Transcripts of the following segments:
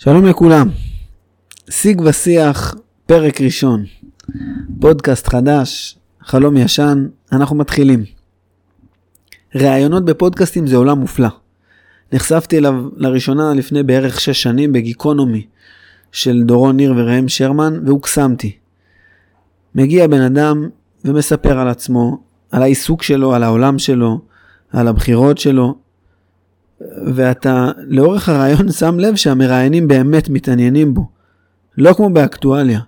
שלום לכולם, שיג ושיח, פרק ראשון, פודקאסט חדש, חלום ישן, אנחנו מתחילים. ראיונות בפודקאסטים זה עולם מופלא. נחשפתי אליו לראשונה לפני בערך שש שנים בגיקונומי של דורון ניר וראם שרמן, והוקסמתי. מגיע בן אדם ומספר על עצמו, על העיסוק שלו, על העולם שלו, על הבחירות שלו, ואתה לאורך הרעיון שם לב שהמראיינים באמת מתעניינים בו. לא כמו באקטואליה.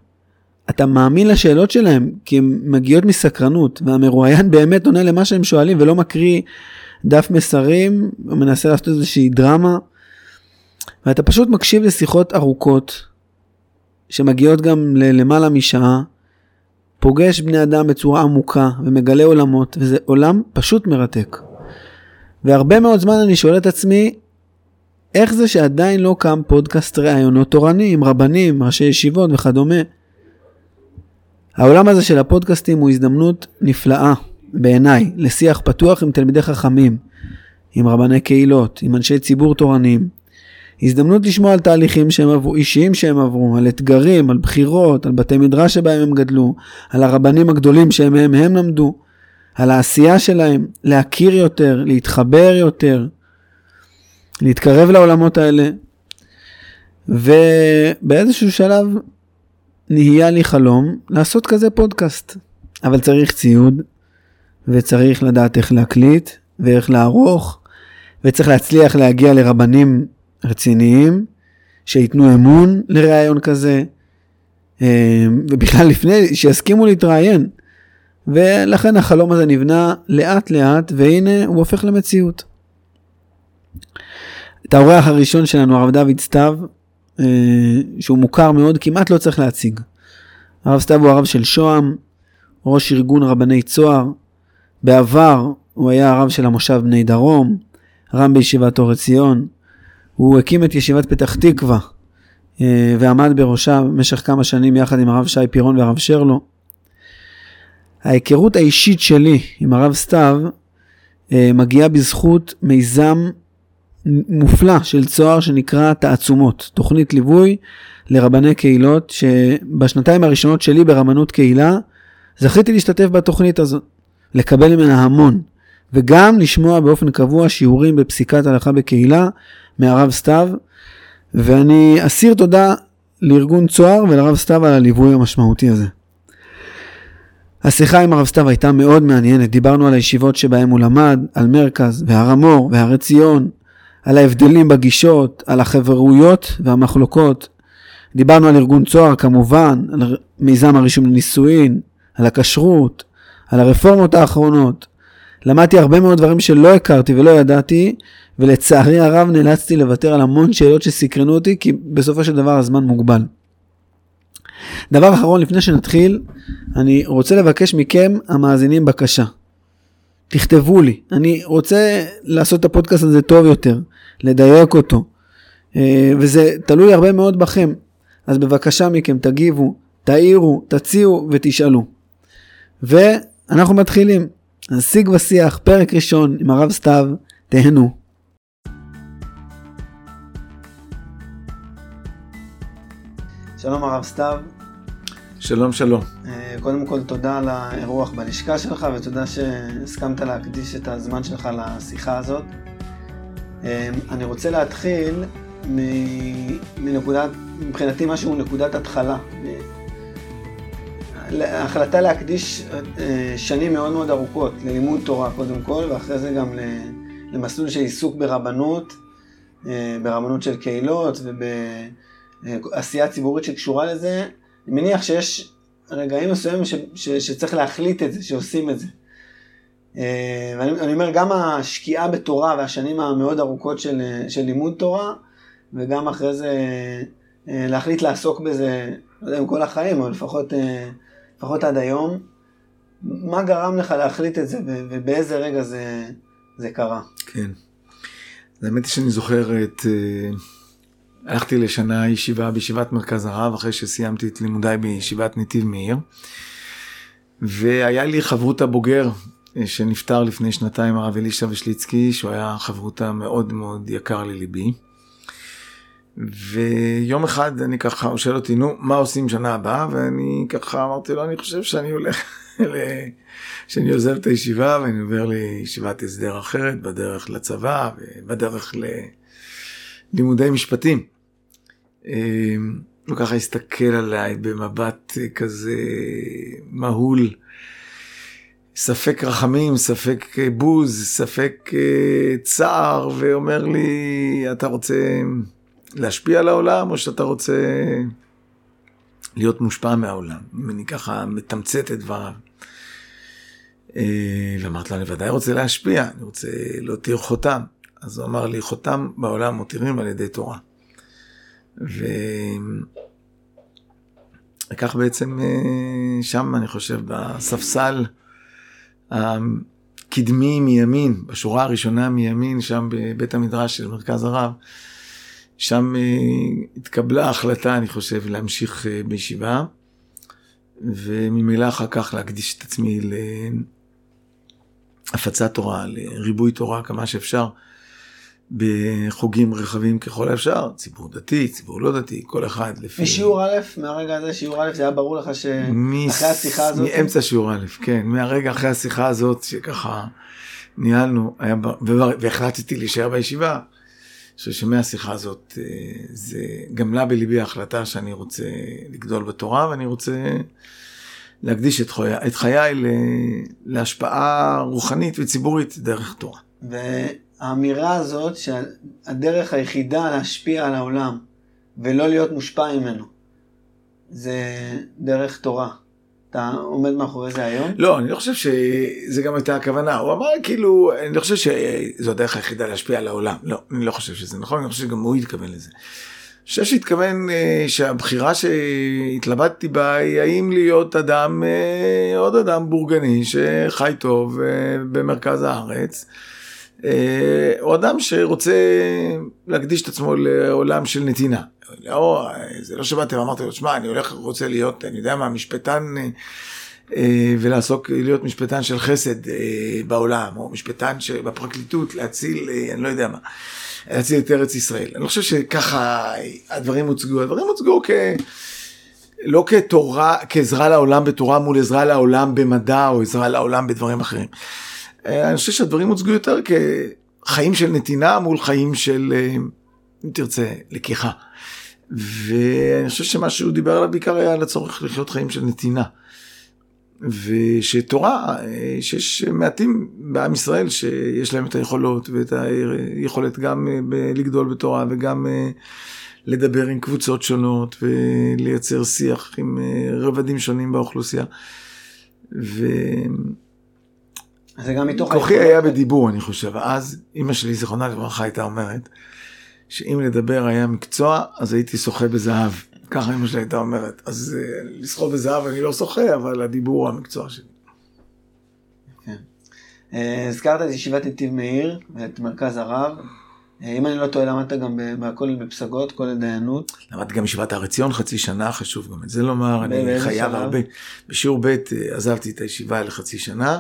אתה מאמין לשאלות שלהם כי הן מגיעות מסקרנות, והמרואיין באמת עונה למה שהם שואלים ולא מקריא דף מסרים, או מנסה לעשות איזושהי דרמה. ואתה פשוט מקשיב לשיחות ארוכות, שמגיעות גם ללמעלה משעה, פוגש בני אדם בצורה עמוקה ומגלה עולמות, וזה עולם פשוט מרתק. והרבה מאוד זמן אני שואל את עצמי, איך זה שעדיין לא קם פודקאסט ראיונות תורני עם רבנים, ראשי ישיבות וכדומה? העולם הזה של הפודקאסטים הוא הזדמנות נפלאה בעיניי לשיח פתוח עם תלמידי חכמים, עם רבני קהילות, עם אנשי ציבור תורניים. הזדמנות לשמוע על תהליכים שהם עברו, אישיים שהם עברו, על אתגרים, על בחירות, על בתי מדרש שבהם הם גדלו, על הרבנים הגדולים שהם הם, הם למדו. על העשייה שלהם, להכיר יותר, להתחבר יותר, להתקרב לעולמות האלה. ובאיזשהו שלב נהיה לי חלום לעשות כזה פודקאסט. אבל צריך ציוד, וצריך לדעת איך להקליט, ואיך לערוך, וצריך להצליח להגיע לרבנים רציניים, שייתנו אמון לראיון כזה, אה, ובכלל לפני, שיסכימו להתראיין. ולכן החלום הזה נבנה לאט לאט, והנה הוא הופך למציאות. את האורח הראשון שלנו, הרב דוד סתיו, אה, שהוא מוכר מאוד, כמעט לא צריך להציג. הרב סתיו הוא הרב של שוהם, ראש ארגון רבני צוהר. בעבר הוא היה הרב של המושב בני דרום, רם בישיבת אור עציון. הוא הקים את ישיבת פתח תקווה אה, ועמד בראשה במשך כמה שנים יחד עם הרב שי פירון והרב שרלו. ההיכרות האישית שלי עם הרב סתיו אה, מגיעה בזכות מיזם מופלא של צוהר שנקרא תעצומות, תוכנית ליווי לרבני קהילות, שבשנתיים הראשונות שלי ברבנות קהילה זכיתי להשתתף בתוכנית הזאת, לקבל ממנה המון, וגם לשמוע באופן קבוע שיעורים בפסיקת הלכה בקהילה מהרב סתיו, ואני אסיר תודה לארגון צוהר ולרב סתיו על הליווי המשמעותי הזה. השיחה עם הרב סתיו הייתה מאוד מעניינת, דיברנו על הישיבות שבהם הוא למד, על מרכז והר המור והר עציון, על ההבדלים בגישות, על החברויות והמחלוקות. דיברנו על ארגון צוהר כמובן, על מיזם הרישום לנישואין, על הכשרות, על הרפורמות האחרונות. למדתי הרבה מאוד דברים שלא הכרתי ולא ידעתי, ולצערי הרב נאלצתי לוותר על המון שאלות שסקרנו אותי, כי בסופו של דבר הזמן מוגבל. דבר אחרון, לפני שנתחיל, אני רוצה לבקש מכם, המאזינים, בקשה. תכתבו לי. אני רוצה לעשות את הפודקאסט הזה טוב יותר, לדייק אותו, אה, וזה תלוי הרבה מאוד בכם. אז בבקשה מכם, תגיבו, תעירו, תציעו ותשאלו. ואנחנו מתחילים. אז שיג ושיח, פרק ראשון עם הרב סתיו, תהנו. שלום הרב סתיו. שלום שלום. אה, קודם כל תודה על האירוח בלשכה שלך ותודה שהסכמת להקדיש את הזמן שלך לשיחה הזאת. אה, אני רוצה להתחיל מנקודת, מבחינתי משהו נקודת התחלה. ההחלטה להקדיש אה, שנים מאוד מאוד ארוכות ללימוד תורה קודם כל, ואחרי זה גם למסלול של עיסוק ברבנות, ברבנות של קהילות ובעשייה ציבורית שקשורה לזה, אני מניח שיש רגעים מסוימים ש, ש, שצריך להחליט את זה, שעושים את זה. אה, ואני אומר, גם השקיעה בתורה והשנים המאוד ארוכות של, של לימוד תורה, וגם אחרי זה אה, להחליט לעסוק בזה, לא יודע אם כל החיים, אבל לפחות, אה, לפחות עד היום. מה גרם לך להחליט את זה ובאיזה רגע זה, זה קרה? כן. האמת היא שאני זוכר את... הלכתי לשנה ישיבה בישיבת מרכז הרב אחרי שסיימתי את לימודיי בישיבת נתיב מאיר. והיה לי חברותא בוגר אה, שנפטר לפני שנתיים הרב אלישע ושליצקי שהוא היה חברותא מאוד מאוד יקר לליבי. ויום אחד אני ככה, הוא שואל אותי, נו, מה עושים שנה הבאה? ואני ככה אמרתי לו, אני חושב שאני הולך, שאני עוזב את הישיבה ואני עובר לישיבת הסדר אחרת, בדרך לצבא ובדרך ללימודי משפטים. הוא ככה הסתכל עליי במבט כזה מהול. ספק רחמים, ספק בוז, ספק אה, צער, ואומר לי, אתה רוצה להשפיע על העולם, או שאתה רוצה להיות מושפע מהעולם? אם אני ככה מתמצת את דבריו. אה, ואמרתי לו, אני ודאי רוצה להשפיע, אני רוצה להותיר חותם. אז הוא אמר לי, חותם בעולם מותירים על ידי תורה. ו... וכך בעצם אה, שם, אני חושב, בספסל הקדמי מימין, בשורה הראשונה מימין, שם בבית המדרש של מרכז הרב, שם אה, התקבלה החלטה, אני חושב, להמשיך אה, בישיבה, וממילא אחר כך להקדיש את עצמי להפצת תורה, לריבוי תורה כמה שאפשר. בחוגים רחבים ככל האפשר, ציבור דתי, ציבור לא דתי, כל אחד לפי... משיעור א', מהרגע הזה שיעור א', זה היה ברור לך שאחרי מס... השיחה הזאת... מאמצע שיעור א', כן, מהרגע אחרי השיחה הזאת שככה ניהלנו, היה... והחלטתי להישאר בישיבה. אני חושב שמהשיחה הזאת אה, זה גמלה בליבי ההחלטה שאני רוצה לגדול בתורה ואני רוצה להקדיש את חיי, את חיי להשפעה רוחנית וציבורית דרך תורה. ו... האמירה הזאת שהדרך היחידה להשפיע על העולם ולא להיות מושפע ממנו, זה דרך תורה. אתה עומד מאחורי זה היום? לא, אני לא חושב שזה גם הייתה הכוונה. הוא אמר כאילו, אני לא חושב שזו הדרך היחידה להשפיע על העולם. לא, אני לא חושב שזה נכון, אני חושב שגם הוא התכוון לזה. אני חושב שהתכוון אה, שהבחירה שהתלבטתי בה היא האם להיות אדם, אה, עוד אדם בורגני שחי טוב אה, במרכז הארץ. הוא אה, אדם שרוצה להקדיש את עצמו לעולם של נתינה. לא, זה לא שבאתי ואמרתי לו, שמע, אני הולך, רוצה להיות, אני יודע מה, משפטן, אה, ולעסוק, להיות משפטן של חסד אה, בעולם, או משפטן בפרקליטות, להציל, אני לא יודע מה, להציל את ארץ ישראל. אני לא חושב שככה הדברים הוצגו, הדברים הוצגו כ... לא כתורה, כעזרה לעולם בתורה מול עזרה לעולם במדע, או עזרה לעולם בדברים אחרים. אה, אני חושב שהדברים הוצגו יותר כחיים של נתינה מול חיים של, אה, אם תרצה, לקיחה. ואני חושב שמה שהוא דיבר עליו בעיקר היה על הצורך לחיות חיים של נתינה. ושתורה, אה, שיש מעטים בעם ישראל שיש להם את היכולות ואת היכולת גם לגדול בתורה וגם לדבר עם קבוצות שונות ולייצר שיח עם רבדים שונים באוכלוסייה. ו... זה גם מתוך... כוחי היה בדיבור, אני חושב. אז אימא שלי, זיכרונה לברכה, הייתה אומרת, שאם לדבר היה מקצוע, אז הייתי שוחה בזהב. ככה אימא שלי הייתה אומרת. אז uh, לסחור בזהב אני לא שוחה, אבל הדיבור הוא המקצוע שלי. כן. אה, הזכרת את ישיבת נתיב מאיר ואת מרכז הרב. אה, אם אני לא טועה, למדת גם בכולל בפסגות, כולל דיינות. למדתי גם ישיבת הר עציון חצי שנה, חשוב גם את זה לומר, אני חייב הרבה. בשיעור ב' עזבתי את הישיבה לחצי שנה.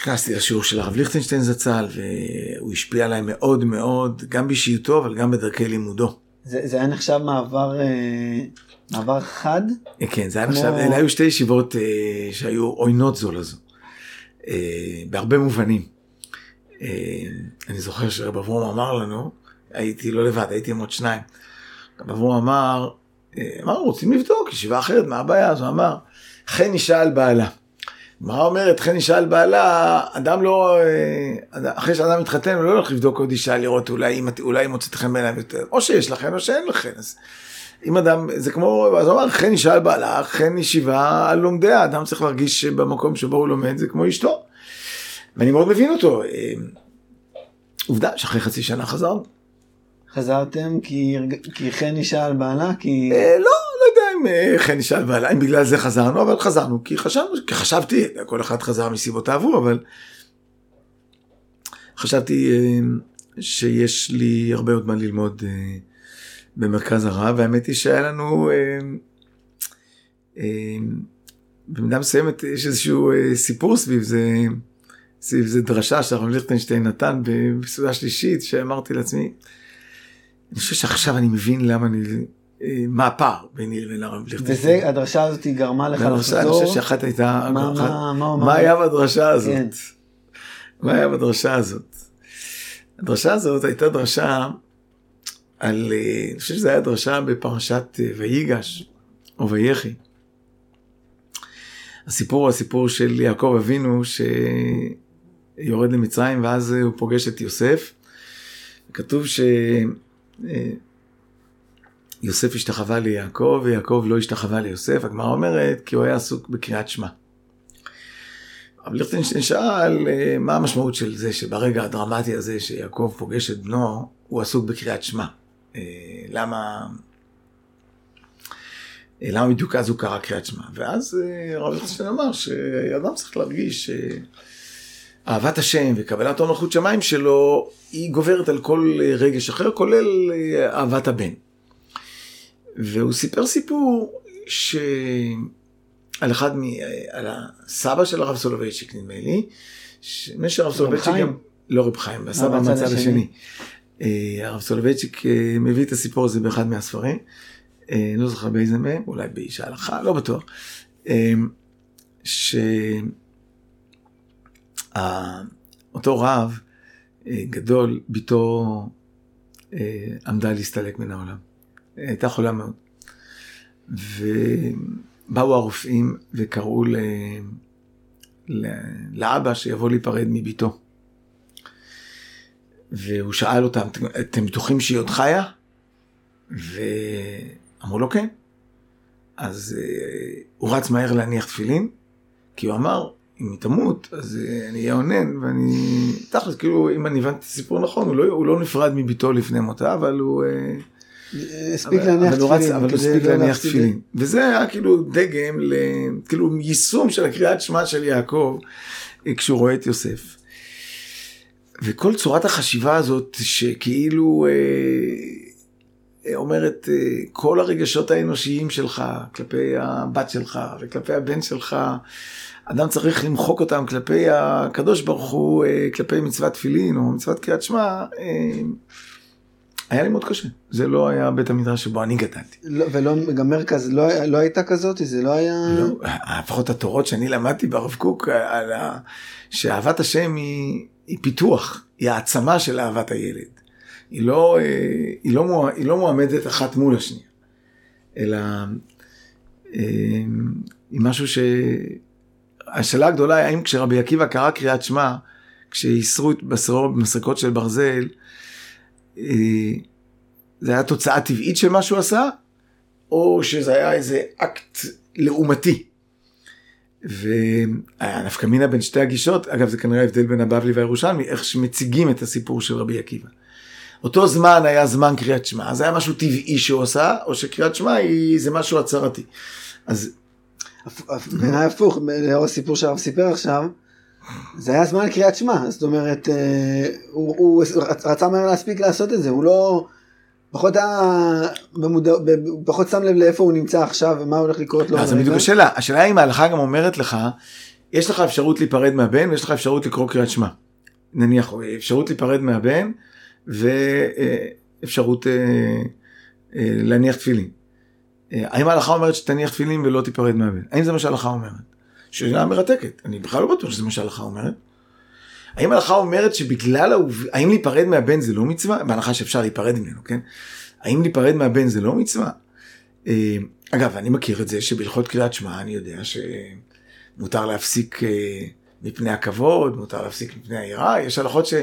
נכנסתי לשיעור של הרב ליכטנשטיין זצ"ל, והוא השפיע עליי מאוד מאוד, גם באישיותו, אבל גם בדרכי לימודו. זה, זה היה נחשב מעבר, אה, מעבר חד? כן, זה היה כמו... נחשב, אלה היו שתי ישיבות אה, שהיו עוינות זו לזו, אה, בהרבה מובנים. אני זוכר שרב אברום אמר לנו, הייתי לא לבד, הייתי עם עוד שניים. רב אברום אמר, אמר, רוצים לבדוק, ישיבה אחרת, מה הבעיה? אז הוא אמר, חן אישה על בעלה. מה אומרת, חן אישה על בעלה, אדם לא, אה, אחרי שאדם מתחתן, הוא לא הולך לבדוק עוד אישה, לראות אולי אם אולי מוצאת חן בעיניו יותר, או שיש לכם או שאין לכם. אז אם אדם, זה כמו, אז הוא אמר, חן אישה על בעלה, חן ישיבה על לומדיה, אדם צריך להרגיש שבמקום שבו הוא לומד זה כמו אשתו. ואני מאוד מבין אותו. אה, עובדה שאחרי חצי שנה חזרנו. חזרתם כי, כי חן אישה על בעלה? כי... אה, לא, אם אה, חן ישאל ועלה, אם בגלל זה חזרנו, אבל חזרנו, כי חשבנו, כי חשבתי, כל אחד חזר מסיבותיו אבל חשבתי אה, שיש לי הרבה עוד מה ללמוד אה, במרכז הרב, והאמת היא שהיה לנו, במידה מסוימת יש איזשהו סיפור סביב זה, סביב זה דרשה שהרב ליכטנשטיין נתן בסעודה שלישית, שאמרתי לעצמי, אני חושב שעכשיו אני מבין למה אני, מה הפער ביני לבין הרב ליכטנשטיין. וזה, הדרשה הזאת גרמה לך והדרשה, אני לחזור? חושב שאחת הייתה, מה- אחת- מה- מה הוא אמר? מה היה בדרשה הזאת? כן. מה היה בדרשה הזאת? הדרשה הזאת הייתה דרשה על, אה, אני חושב שזה היה דרשה בפרשת אה, ויגש או ויחי. הסיפור הוא הסיפור של יעקב אבינו שיורד למצרים ואז הוא פוגש את יוסף. כתוב שיוסף השתחווה ליעקב ויעקב לא השתחווה ליוסף. הגמרא אומרת כי הוא היה עסוק בקריאת שמע. רב ליכטנשטיין שאל אה, מה המשמעות של זה שברגע הדרמטי הזה שיעקב פוגש את בנו, הוא עסוק בקריאת שמע. אה, למה... אה, למה בדיוק אז הוא קרא קריאת שמע? ואז אה, רב ליכטנשטיין אמר שאדם צריך להרגיש שאהבת השם וקבלת עול מלכות שמיים שלו, היא גוברת על כל רגש אחר, כולל אה, אהבת הבן. והוא סיפר סיפור ש... על אחד מ... על הסבא של הרב סולובייצ'יק נדמה לי, שמי שהרב סולובייצ'יק? גם... לא רב חיים, הסבא מהצד השני. אה, הרב סולובייצ'יק אה, מביא את הסיפור הזה באחד מהספרים, אה, לא זוכר באיזה מהם, אולי באיש ההלכה, לא בטוח. אה, שאותו רב אה, גדול, בתו אה, עמדה להסתלק מן העולם. הייתה חולה מאוד. ובאו הרופאים וקראו ל... ל... לאבא שיבוא להיפרד מביתו. והוא שאל אותם, "אתם- בטוחים שהיא עוד חיה? ואמרו לו כן. אז אה, הוא רץ מהר להניח תפילין, כי הוא אמר, אם היא תמות, אז אה, אני אהיה אונן, ואני... תכלס, כאילו, אם אני הבנתי את הסיפור נכון, הוא לא, הוא לא נפרד מביתו לפני מותה, אבל הוא... אה, הספיק להניח תפילין. אבל הוא הספיק לא להניח תפילין. וזה היה כאילו דגם. כאילו יישום של הקריאת שמע של יעקב, אה, כשהוא רואה את יוסף. וכל צורת החשיבה הזאת, שכאילו אה, אומרת, אה, כל הרגשות האנושיים שלך, כלפי הבת שלך וכלפי הבן שלך, אדם צריך למחוק אותם כלפי הקדוש ברוך הוא, אה, כלפי מצוות תפילין או מצוות קריאת שמע, אה, היה לי מאוד קשה. זה לא היה בית המדרש שבו אני גדלתי. לא, ולא, גם מרכז לא, לא הייתה כזאת, זה לא היה... לא, לפחות התורות שאני למדתי ברב קוק, על ה... שאהבת השם היא, היא פיתוח, היא העצמה של אהבת הילד. היא לא, אה, היא, לא. היא לא מועמדת אחת מול השנייה, אלא אה, היא משהו ש... השאלה הגדולה היא האם כשרבי עקיבא קרא קריאת שמע, כשייסרו את בשרו במסרקות של ברזל, אה, זה היה תוצאה טבעית של מה שהוא עשה, או שזה היה איזה אקט לעומתי. והנפקא מינה בין שתי הגישות, אגב זה כנראה ההבדל בין הבבלי והירושלמי, איך שמציגים את הסיפור של רבי עקיבא. אותו זמן היה זמן קריאת שמע, זה היה משהו טבעי שהוא עשה, או שקריאת שמע היא, זה משהו הצהרתי. אז בעיניי הפוך, לאור הסיפור שהרב סיפר עכשיו, זה היה זמן קריאת שמע, זאת אומרת, אה, הוא, הוא רצ- רצה מהר להספיק לעשות את זה, הוא לא, פחות היה, במודע, פחות שם לב לאיפה הוא נמצא עכשיו ומה הולך לקרות לו. לא, זה ברגע. בדיוק השאלה, השאלה אם ההלכה גם אומרת לך, יש לך אפשרות להיפרד מהבן ויש לך אפשרות לקרוא קריאת שמע. נניח, אפשרות להיפרד מהבן ואפשרות אה, אה, להניח תפילין. האם ההלכה אומרת שתניח תפילין ולא תיפרד מהבן? האם זה מה שההלכה אומרת? שאלה מרתקת, אני בכלל לא בטוח שזה מה שההלכה אומרת. האם ההלכה אומרת שבגלל. האם להיפרד מהבן זה לא מצווה? בהנחה שאפשר להיפרד ממנו, כן? האם להיפרד מהבן זה לא מצווה? אה, אגב, אני מכיר את זה שבהלכות קריאת שמע אני יודע שמותר להפסיק אה, מפני הכבוד, מותר להפסיק מפני היראה, יש הלכות ש...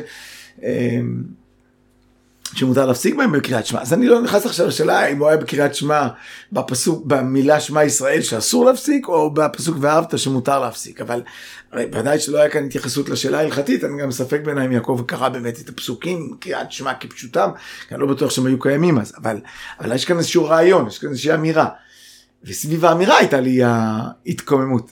שמותר להפסיק בהם בקריאת שמע. אז אני לא נכנס עכשיו לשאלה אם הוא היה בקריאת שמע בפסוק, במילה שמע ישראל שאסור להפסיק, או בפסוק ואהבת שמותר להפסיק. אבל הרי ודאי שלא היה כאן התייחסות לשאלה ההלכתית, אני גם ספק בעיניי אם יעקב קרא באמת את הפסוקים, קריאת שמע כפשוטם, כי אני לא בטוח שהם היו קיימים אז, אבל, אבל יש כאן איזשהו רעיון, יש כאן איזושהי אמירה. וסביב האמירה הייתה לי ההתקוממות.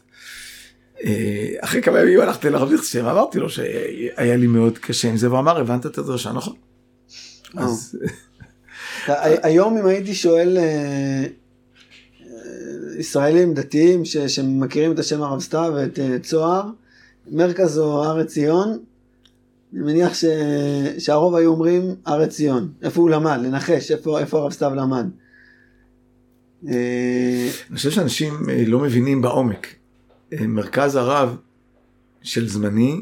אה, אחרי כמה ימים הלכתי לרב ליכטנשטיין, אמרתי לו שהיה לי מאוד קשה עם זה, והוא אמר, הבנת את הדרשה נכון. אז היום אם הייתי שואל אה, אה, ישראלים דתיים ש- שמכירים את השם הרב סתיו ואת אה, צוהר, מרכז או הר עציון, אני מניח ש... שהרוב היו אומרים הר ציון. איפה הוא למד? לנחש, איפה, איפה הרב סתיו למד? אני חושב שאנשים לא מבינים בעומק. מרכז הרב של זמני,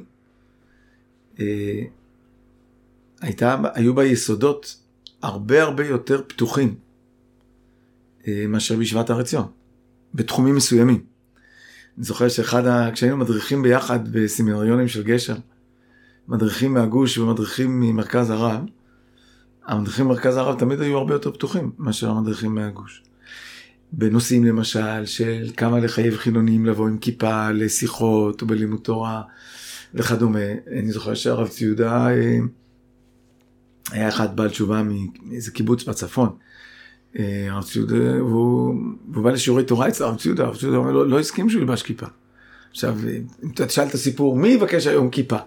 הייתה, היו בה יסודות הרבה הרבה יותר פתוחים מאשר בישיבת הר ציון, בתחומים מסוימים. אני זוכר שאחד, ה... כשהיינו מדריכים ביחד בסמינריונים של גשר, מדריכים מהגוש ומדריכים ממרכז הרב, המדריכים ממרכז הרב תמיד היו הרבה יותר פתוחים מאשר המדריכים מהגוש. בנושאים למשל של כמה לחייב חילונים לבוא עם כיפה לשיחות או בלימוד תורה וכדומה. אני זוכר שהרב ציודה אה, היה אחד בעל תשובה מאיזה קיבוץ בצפון. אה, הרב ציודה, והוא, והוא בא לשיעורי תורה אצל הרב ציודה, הרב ציודה אומר לו, לא הסכים שהוא ילבש כיפה. עכשיו, אם אתה תשאל את הסיפור, מי יבקש היום כיפה?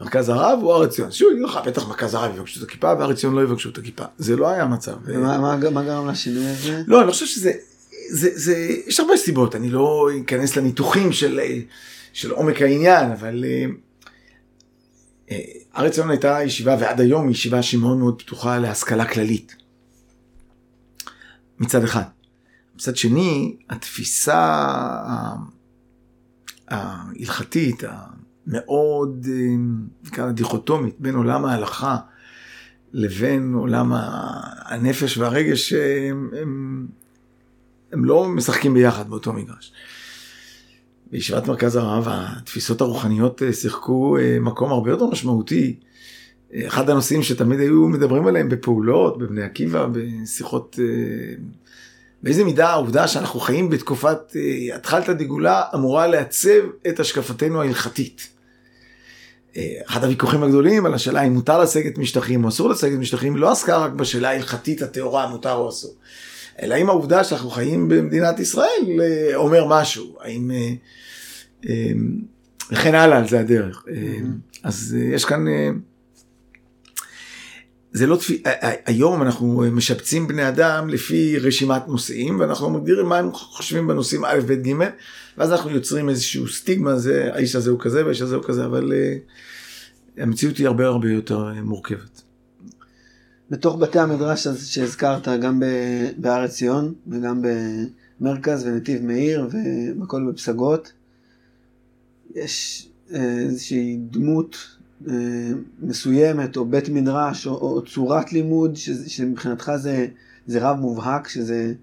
מרכז הרב או הר עציון? שהוא יגיד לך, בטח מרכז הרב יבקשו את הכיפה והר עציון לא יבקשו את הכיפה. זה לא היה המצב. מה גרם לשינוי הזה? לא, אני חושב שזה, זה, זה, יש הרבה סיבות, אני לא אכנס לניתוחים של, של עומק העניין, אבל אה, אה, הר עציון הייתה ישיבה, ועד היום היא ישיבה שהיא מאוד מאוד פתוחה להשכלה כללית. מצד אחד. מצד שני, התפיסה ההלכתית, המאוד, אה, נקרא לה דיכוטומית, בין עולם ההלכה לבין עולם הנפש והרגש, הם, הם, הם לא משחקים ביחד באותו מגרש. בישיבת מרכז הרב התפיסות הרוחניות אה, שיחקו אה, מקום הרבה יותר משמעותי. אחד הנושאים שתמיד היו מדברים עליהם בפעולות, בבני עקיבא, בשיחות, אה, באיזה מידה העובדה שאנחנו חיים בתקופת התחלת דגולה אמורה לעצב את השקפתנו ההלכתית. אחד הוויכוחים הגדולים על השאלה אם מותר לסגת משטחים או אסור לסגת משטחים לא עסקה רק בשאלה ההלכתית הטהורה מותר או אסור. אלא אם העובדה שאנחנו חיים במדינת ישראל אה, אומר משהו, האם... אה, אה, וכן הלאה, זה הדרך. אז יש כאן... זה לא תפי... היום אנחנו משפצים בני אדם לפי רשימת נושאים ואנחנו מגדירים מה הם חושבים בנושאים א', ב', ג', ואז אנחנו יוצרים איזשהו סטיגמה, זה האיש הזה הוא כזה והאיש הזה הוא כזה, אבל המציאות היא הרבה הרבה יותר מורכבת. בתוך בתי המדרש שהזכרת, גם בהר ציון וגם במרכז ונתיב מאיר ובכל בפסגות, יש אה, איזושהי דמות אה, מסוימת או בית מדרש או, או צורת לימוד שמבחינתך זה, זה רב מובהק, שזה,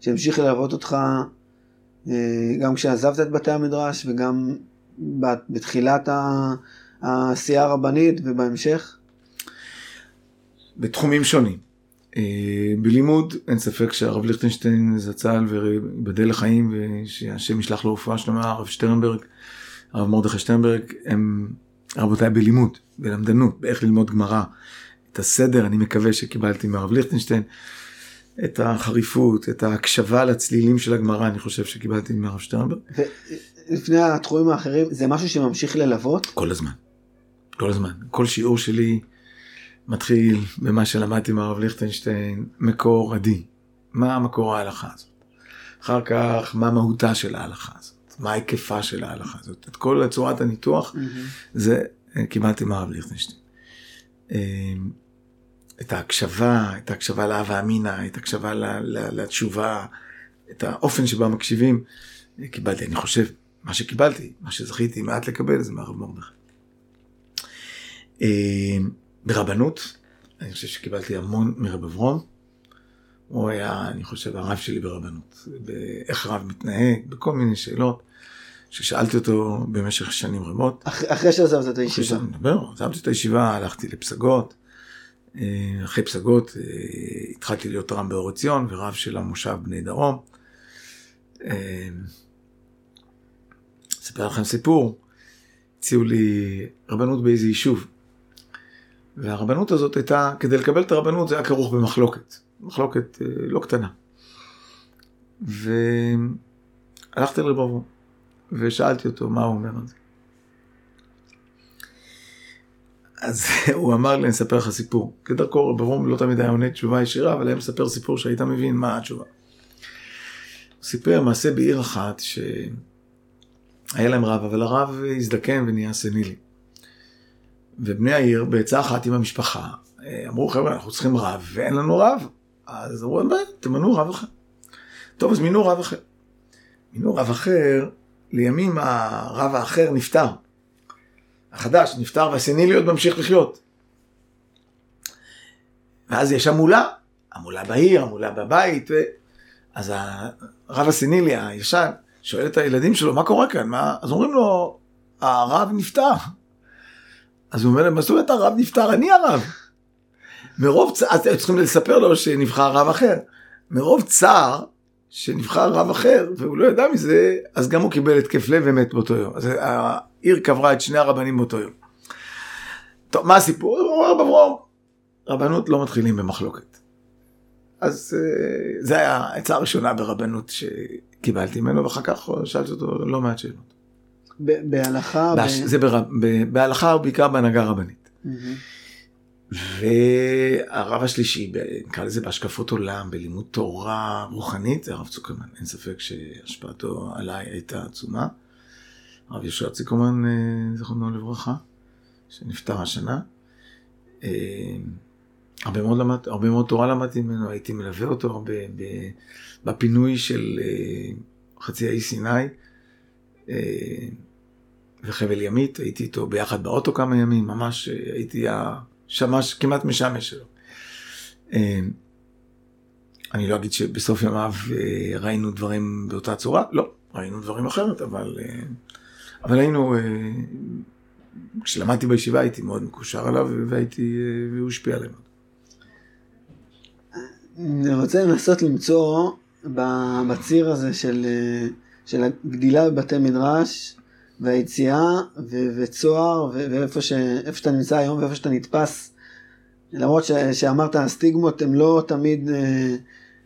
שהמשיך ללוות אותך אה, גם כשעזבת את בתי המדרש וגם בתחילת העשייה הרבנית ובהמשך? בתחומים שונים. אה, בלימוד אין ספק שהרב ליכטנשטיין זצ"ל ויבדל לחיים ושהשם ישלח לו רפואה שלמה, הרב שטרנברג, הרב מרדכי שטרנברג, הם רבותיי בלימוד, בלמדנות, באיך ללמוד גמרא. את הסדר אני מקווה שקיבלתי מהרב ליכטנשטיין, את החריפות, את ההקשבה לצלילים של הגמרא, אני חושב שקיבלתי מהרב שטרנברג. לפני התחומים האחרים, זה משהו שממשיך ללוות? כל הזמן. כל הזמן. כל שיעור שלי מתחיל במה שלמדתי מהרב ליכטנשטיין, מקור עדי. מה מקור ההלכה הזאת? אחר כך, מה מהותה של ההלכה הזאת? מה היקפה של ההלכה הזאת? את כל צורת הניתוח, mm-hmm. זה קיבלתי מהרב ליכטנשטיין. אמ, את ההקשבה, את ההקשבה להווה אמינא, את ההקשבה לתשובה, את האופן שבה מקשיבים, קיבלתי, אני חושב, מה שקיבלתי, מה שזכיתי מעט לקבל, זה מהרב מרדכי. ברבנות, אני חושב שקיבלתי המון מרב אברום. הוא היה, אני חושב, הרב שלי ברבנות. באיך רב מתנהג, בכל מיני שאלות, ששאלתי אותו במשך שנים רבות. אח, אחרי שעזבת את הישיבה. עזבתי את הישיבה, הלכתי לפסגות. אה, אחרי פסגות אה, התחלתי להיות רם באור עציון ורב של המושב בני דרום. אה, אספר לכם סיפור, הציעו לי רבנות באיזה יישוב. והרבנות הזאת הייתה, כדי לקבל את הרבנות זה היה כרוך במחלוקת, מחלוקת אה, לא קטנה. והלכתי לרב ושאלתי אותו מה הוא אומר על זה. אז הוא אמר לי, אני אספר לך סיפור. כדרכו רב אברום לא תמיד היה עונה תשובה ישירה, אבל היה מספר סיפור שהיית מבין מה התשובה. הוא סיפר מעשה בעיר אחת שהיה להם רב, אבל הרב הזדקן ונהיה סנילי. ובני העיר בעצה אחת עם המשפחה, אה, אמרו חבר'ה אנחנו צריכים רב ואין לנו רב, אז אמרו תמנו רב אחר. טוב אז מינו רב אחר. מינו רב אחר, לימים הרב האחר נפטר. החדש נפטר והסנילי עוד ממשיך לחיות. ואז יש המולה, המולה בעיר, המולה בבית, ו... אז הרב הסנילי הישן שואל את הילדים שלו, מה קורה כאן? מה... אז אומרים לו, הרב נפטר. אז הוא אומר להם, מה זאת אומרת הרב נפטר? אני הרב. מרוב צער, אז צריכים לספר לו שנבחר רב אחר. מרוב צער שנבחר רב אחר, והוא לא ידע מזה, אז גם הוא קיבל התקף לב ומת באותו יום. אז העיר קברה את שני הרבנים באותו יום. טוב, מה הסיפור? הוא אומר בברום, רבנות לא מתחילים במחלוקת. אז אה, זה היה העצה הראשונה ברבנות שקיבלתי ממנו, ואחר כך שאלתי אותו לא מעט שאלות. בהלכה? בהש... ב... זה בר... ב... בהלכה ובעיקר בהנהגה רבנית. Mm-hmm. והרב השלישי, נקרא לזה בהשקפות עולם, בלימוד תורה רוחנית, זה הרב צוקרמן, אין ספק שהשפעתו עליי הייתה עצומה. הרב יהושע ציקרמן, אה, זכרונו לברכה, שנפטר השנה. אה, הרבה מאוד, למד, הרבה מאוד תורה למדתי ממנו, הייתי מלווה אותו הרבה בפינוי של אה, חצי האי סיני וחבל ימית, הייתי איתו ביחד באוטו כמה ימים, ממש הייתי השמש כמעט משמש שלו. אני לא אגיד שבסוף ימיו ראינו דברים באותה צורה, לא, ראינו דברים אחרת, אבל אבל היינו, אה, כשלמדתי בישיבה הייתי מאוד מקושר אליו והייתי, אה, והוא השפיע עליהם. אני רוצה לנסות למצוא בציר הזה של, אה, של הגדילה בבתי מדרש והיציאה ו- וצוהר ואיפה ש, שאתה נמצא היום ואיפה שאתה נתפס. למרות ש- שאמרת הסטיגמות הן לא תמיד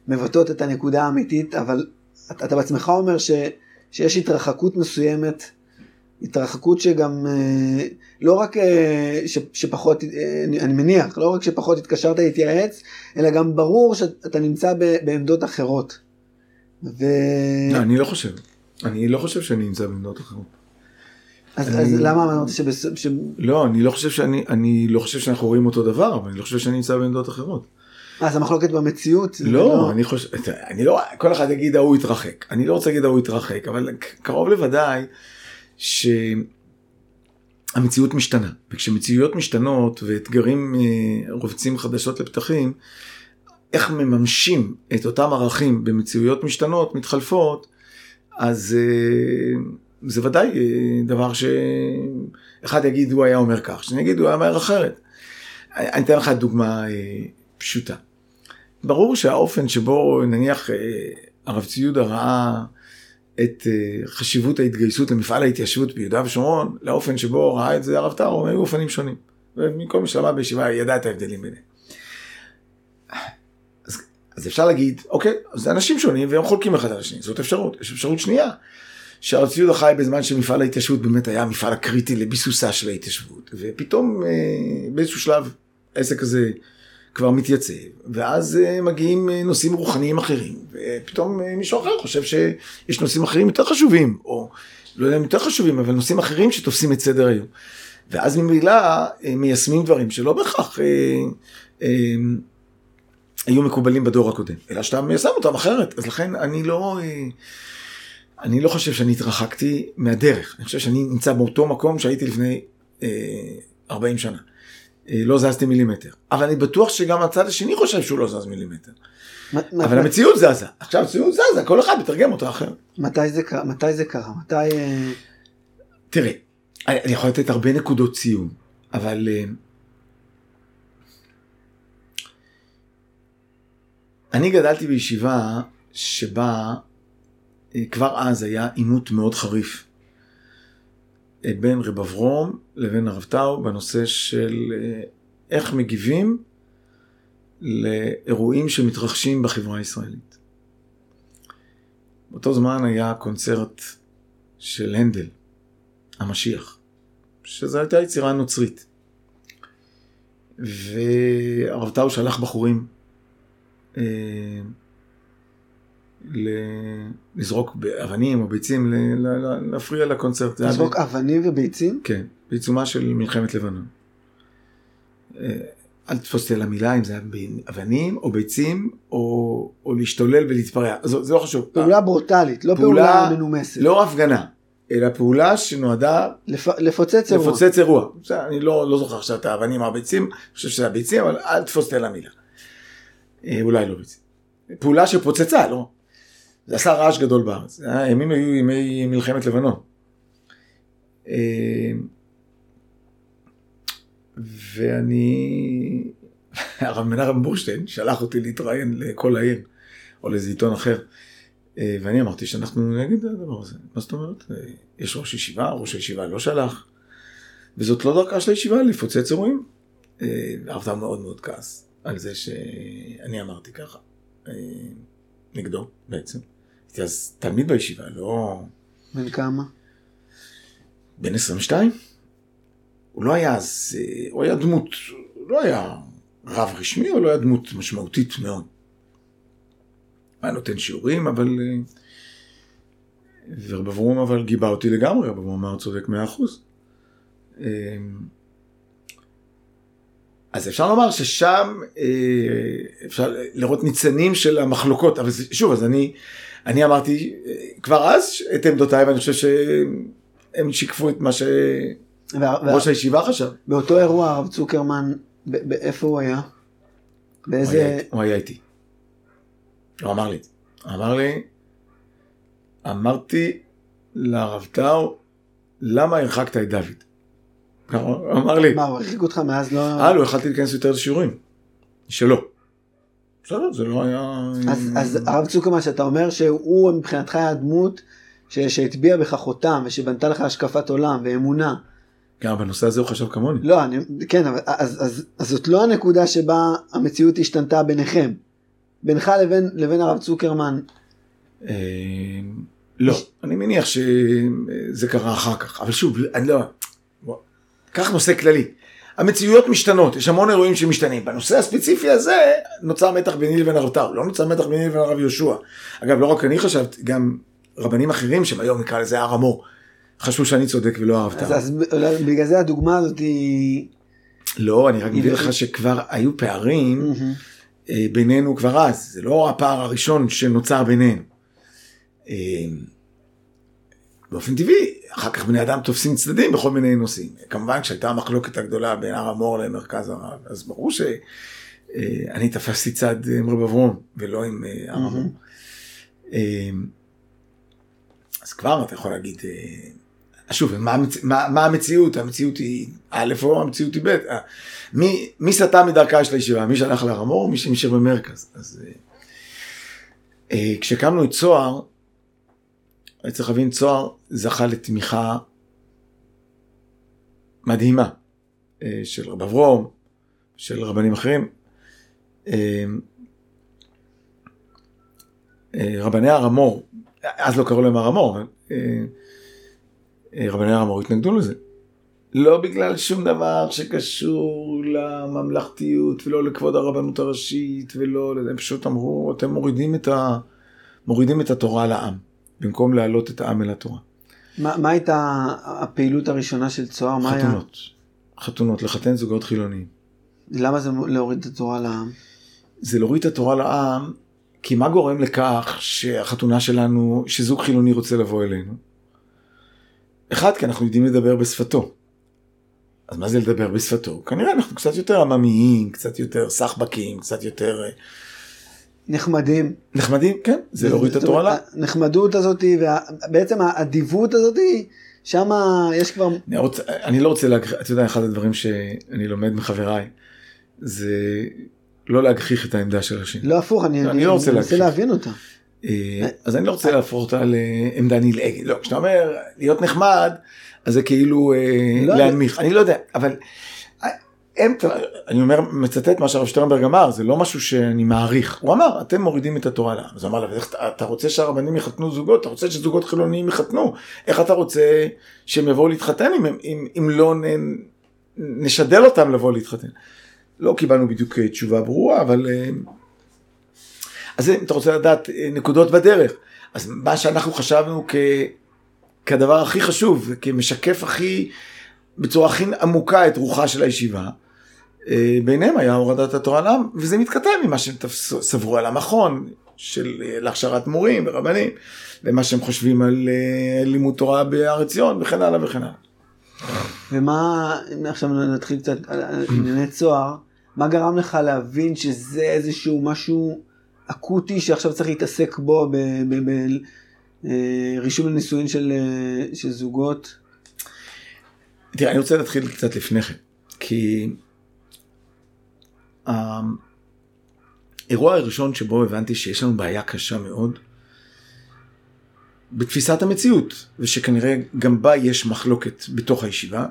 מבטאות את הנקודה האמיתית, אבל אתה, אתה בעצמך אומר ש, שיש התרחקות מסוימת התרחקות שגם אה, לא רק אה, ש, שפחות, אה, אני מניח, לא רק שפחות התקשרת להתייעץ, אלא גם ברור שאתה נמצא ב, בעמדות אחרות. ו... לא, אני לא חושב. אני לא חושב שאני נמצא בעמדות אחרות. אז, אני... אז למה אמרת שבס... ש... לא, אני לא חושב שאני, אני לא חושב שאנחנו רואים אותו דבר, אבל אני לא חושב שאני נמצא בעמדות אחרות. אז המחלוקת במציאות? לא, לא, אני חושב, אני לא, כל אחד יגיד ההוא התרחק. אני לא רוצה להגיד ההוא התרחק, אבל קרוב לוודאי. שהמציאות משתנה, וכשמציאויות משתנות ואתגרים אה, רובצים חדשות לפתחים, איך מממשים את אותם ערכים במציאויות משתנות, מתחלפות, אז אה, זה ודאי אה, דבר שאחד יגיד הוא היה אומר כך, שאני אגיד הוא היה אומר אחרת. אני אתן לך דוגמה פשוטה. ברור שהאופן שבו נניח הרב ציודה ראה את אה, חשיבות ההתגייסות למפעל ההתיישבות ביהודה ושומרון, לאופן שבו ראה את זה הרב טארו, היו אופנים שונים. ומכל מי שלמד בישיבה ידע את ההבדלים ביניהם. אז, אפשר להגיד, אוקיי, זה אנשים שונים והם חולקים אחד על השני, זאת אפשרות. יש אפשרות שנייה, שהרב ציודה חי בזמן שמפעל ההתיישבות באמת היה המפעל הקריטי לביסוסה של ההתיישבות, ופתאום אה, באיזשהו שלב העסק הזה כבר מתייצב, ואז uh, מגיעים uh, נושאים רוחניים אחרים, ופתאום uh, מישהו אחר חושב שיש נושאים אחרים יותר חשובים, או לא יודע אם יותר חשובים, אבל נושאים אחרים שתופסים את סדר היום. ואז ממילא uh, מיישמים דברים שלא בהכרח uh, uh, היו מקובלים בדור הקודם, אלא שאתה מיישם אותם אחרת. אז לכן אני לא, אני לא חושב שאני התרחקתי מהדרך, אני חושב שאני נמצא באותו מקום שהייתי לפני uh, 40 שנה. אה, לא זזתי מילימטר. אבל אני בטוח שגם הצד השני חושב שהוא לא זז מילימטר. אבל המציאות זזה. עכשיו המציאות זזה, כל אחד מתרגם אותה אחרת. מתי זה קרה? מתי זה קרה? מתי... אה, תראה, אני יכול לתת הרבה נקודות ציון, אבל... אני גדלתי בישיבה שבה כבר אז היה עימות מאוד חריף בין רב אברום לבין הרב טאו בנושא של אה, איך מגיבים לאירועים שמתרחשים בחברה הישראלית. באותו זמן היה קונצרט של הנדל, המשיח, שזו הייתה יצירה נוצרית. והרב טאו שלח בחורים אה, לזרוק אבנים או ביצים, להפריע לקונצרט. לזרוק אבנים וביצים? כן, בעיצומה של מלחמת לבנון. אה, אל תתפוס אותי על המילה אם זה היה אבנים או ביצים או, או להשתולל ולהתפרע, זה, זה לא חשוב. פעולה ברוטלית, לא פעולה, פעולה מנומסת. לא הפגנה, אלא פעולה שנועדה לפ... לפוצץ אירוע. לפוצץ אירוע. אני לא, לא זוכר עכשיו את האבנים או הביצים, אני חושב שזה הביצים, אבל אל תתפוס אותי על המילה. אה, אולי לא ביצים. פעולה שפוצצה, לא? זה עשה רעש גדול בארץ. הימים היו ימי מלחמת לבנון. אה, ואני, הרב מנחם בורשטיין שלח אותי להתראיין לכל העיר, או לאיזה עיתון אחר. אה, ואני אמרתי שאנחנו נגד הדבר הזה. מה זאת אומרת? אה, יש ראש ישיבה, ראש הישיבה לא שלח. וזאת לא דרכה של הישיבה לפוצץ אירועים. הרב מאוד מאוד כעס על זה שאני אמרתי ככה. נגדו בעצם. הייתי אז תלמיד בישיבה, לא... בן כמה? בן 22. הוא לא היה אז, אה, הוא היה דמות, לא היה רב רשמי, הוא לא היה דמות משמעותית מאוד. הוא היה נותן שיעורים, אבל... אה, ורב אברום אבל גיבה אותי לגמרי, רב אברום אמר צודק מאה אחוז. אה, אז אפשר לומר ששם אפשר לראות ניצנים של המחלוקות, אבל שוב, אז אני, אני אמרתי כבר אז את עמדותיי, ואני חושב שהם שיקפו את מה ש... ראש הישיבה חשב. באותו אירוע הרב צוקרמן, איפה הוא היה? באיזה... הוא היה איתי. הוא אמר לי. אמר לי, אמרתי לרב טאו, למה הרחקת את דוד? הוא אמר לי. מה, הוא הרחיק אותך מאז לא... אה, לא יכלתי להיכנס יותר לשיעורים. שלא. בסדר, זה לא היה... אז הרב צוקרמן, שאתה אומר שהוא מבחינתך היה דמות שהטביע בך חותם ושבנתה לך השקפת עולם ואמונה. גם בנושא הזה הוא חשב כמוני. לא, אני, כן, אבל אז, אז, אז זאת לא הנקודה שבה המציאות השתנתה ביניכם. בינך לבין, לבין הרב צוקרמן. אה, לא, אני מניח שזה קרה אחר כך, אבל שוב, אני לא... קח נושא כללי. המציאויות משתנות, יש המון אירועים שמשתנים. בנושא הספציפי הזה נוצר מתח ביני לבין הרב טאו, לא נוצר מתח ביני לבין הרב יהושע. אגב, לא רק אני חשבתי, גם רבנים אחרים שהם היום נקרא לזה הר המור. חשבו שאני צודק ולא אהבת. אז, אז בגלל זה הדוגמה הזאת היא... לא, אני רק מביא לך שכבר היו פערים mm-hmm. בינינו כבר אז, זה לא הפער הראשון שנוצר בינינו. אה, באופן טבעי, אחר כך בני אדם תופסים צדדים בכל מיני נושאים. כמובן כשהייתה המחלוקת הגדולה בין הר המור למרכז הרב, אז ברור שאני תפסתי צד עם רב אברום ולא עם הר המור. Mm-hmm. אז כבר אתה יכול להגיד, שוב, מה. מה, מה המציאות? המציאות היא א' או המציאות היא ב'. אה, מי, מי סטה מדרכה של הישיבה? מי שהלך להר המור או מי שנשאר במרכז? אז אה, אה, כשהקמנו את צוהר, צריך להבין, צוהר זכה לתמיכה מדהימה אה, של רב אברום, של רבנים אחרים. אה, אה, רבני הר המור, אז לא קראו להם הר המור, רבני הר המור התנגדו לזה. לא בגלל שום דבר שקשור לממלכתיות ולא לכבוד הרבנות הראשית ולא, הם פשוט אמרו, אתם מורידים את, ה, מורידים את התורה לעם, במקום להעלות את העם אל התורה. מה, מה הייתה הפעילות הראשונה של צוהר? חתונות. היה... חתונות, לחתן זוגות חילוניים. למה זה להוריד את התורה לעם? זה להוריד את התורה לעם, כי מה גורם לכך שהחתונה שלנו, שזוג חילוני רוצה לבוא אלינו? אחד, כי אנחנו יודעים לדבר בשפתו. אז מה זה לדבר בשפתו? כנראה אנחנו קצת יותר עממיים, קצת יותר סחבקים, קצת יותר... אה, נחמדים. נחמדים, כן, זה להוריד את התורה. הנחמדות הזאת, ובעצם האדיבות הזאת, שם יש כבר... אני, רוצה, אני לא רוצה להגחיך, אתה יודע, אחד הדברים שאני לומד מחבריי, זה לא להגחיך את העמדה של השני. לא הפוך, אני, אני, אני לא רוצה, רוצה להבין אותה. אה, אז אני לא רוצה להפוך אותה לעמדה נלעגת. לא, כשאתה אומר להיות נחמד, אז זה כאילו אה, לא להנמיך. אני לא יודע, אבל אה, הם, אני אומר, מצטט מה שהרב שטרנברג אמר, זה לא משהו שאני מעריך. הוא אמר, אתם מורידים את התורה לעם. אז הוא אמר לה, אתה רוצה שהרבנים יחתנו זוגות? אתה רוצה שזוגות חילוניים יחתנו? איך אתה רוצה שהם יבואו להתחתן אם, אם, אם לא נ, נשדל אותם לבוא להתחתן? לא קיבלנו בדיוק תשובה ברורה, אבל אז אם אתה רוצה לדעת אה, נקודות בדרך, אז מה שאנחנו חשבנו כ... כדבר הכי חשוב, כמשקף הכי, בצורה הכי עמוקה את רוחה של הישיבה, אה, ביניהם היה הורדת התורה לעם, וזה מתכתב עם מה שהם סברו על המכון של אה, להכשרת מורים ורבנים, ומה שהם חושבים על אה, לימוד תורה בהר עציון וכן הלאה וכן הלאה. ומה, אם עכשיו נתחיל קצת על ענייני צוהר, מה גרם לך להבין שזה איזשהו משהו אקוטי שעכשיו צריך להתעסק בו ברישום לנישואין של, של זוגות? תראה, אני רוצה להתחיל קצת לפני כן, כי האירוע הראשון שבו הבנתי שיש לנו בעיה קשה מאוד, בתפיסת המציאות, ושכנראה גם בה יש מחלוקת בתוך הישיבה,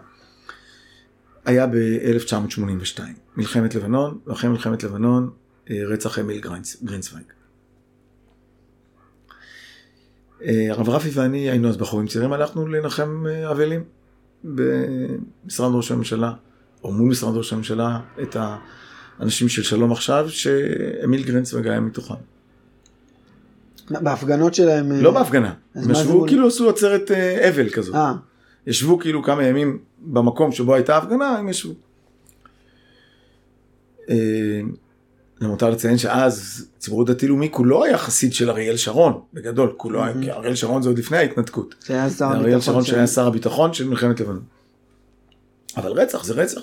היה ב-1982, מלחמת לבנון, ואחרי מלחמת לבנון אה, רצח אמיל גרינסווייג. אה, הרב רפי ואני היינו אז בחורים צעירים, הלכנו לנחם אה, אבלים במשרד ראש הממשלה, או מול משרד ראש הממשלה, את האנשים של שלום עכשיו, שאמיל גרינסווייג היה מתוכם. בהפגנות שלהם? לא בהפגנה, הם ישבו כאילו עשו עצרת אבל כזאת. ישבו כאילו כמה ימים במקום שבו הייתה הפגנה, הם ישבו. למותר לציין שאז ציבור דתי-לאומי כולו היה חסיד של אריאל שרון, בגדול, כולו היה, כי אריאל שרון זה עוד לפני ההתנתקות. שהיה שר הביטחון. אריאל שרון שהיה שר הביטחון של מלחמת לבנון. אבל רצח זה רצח.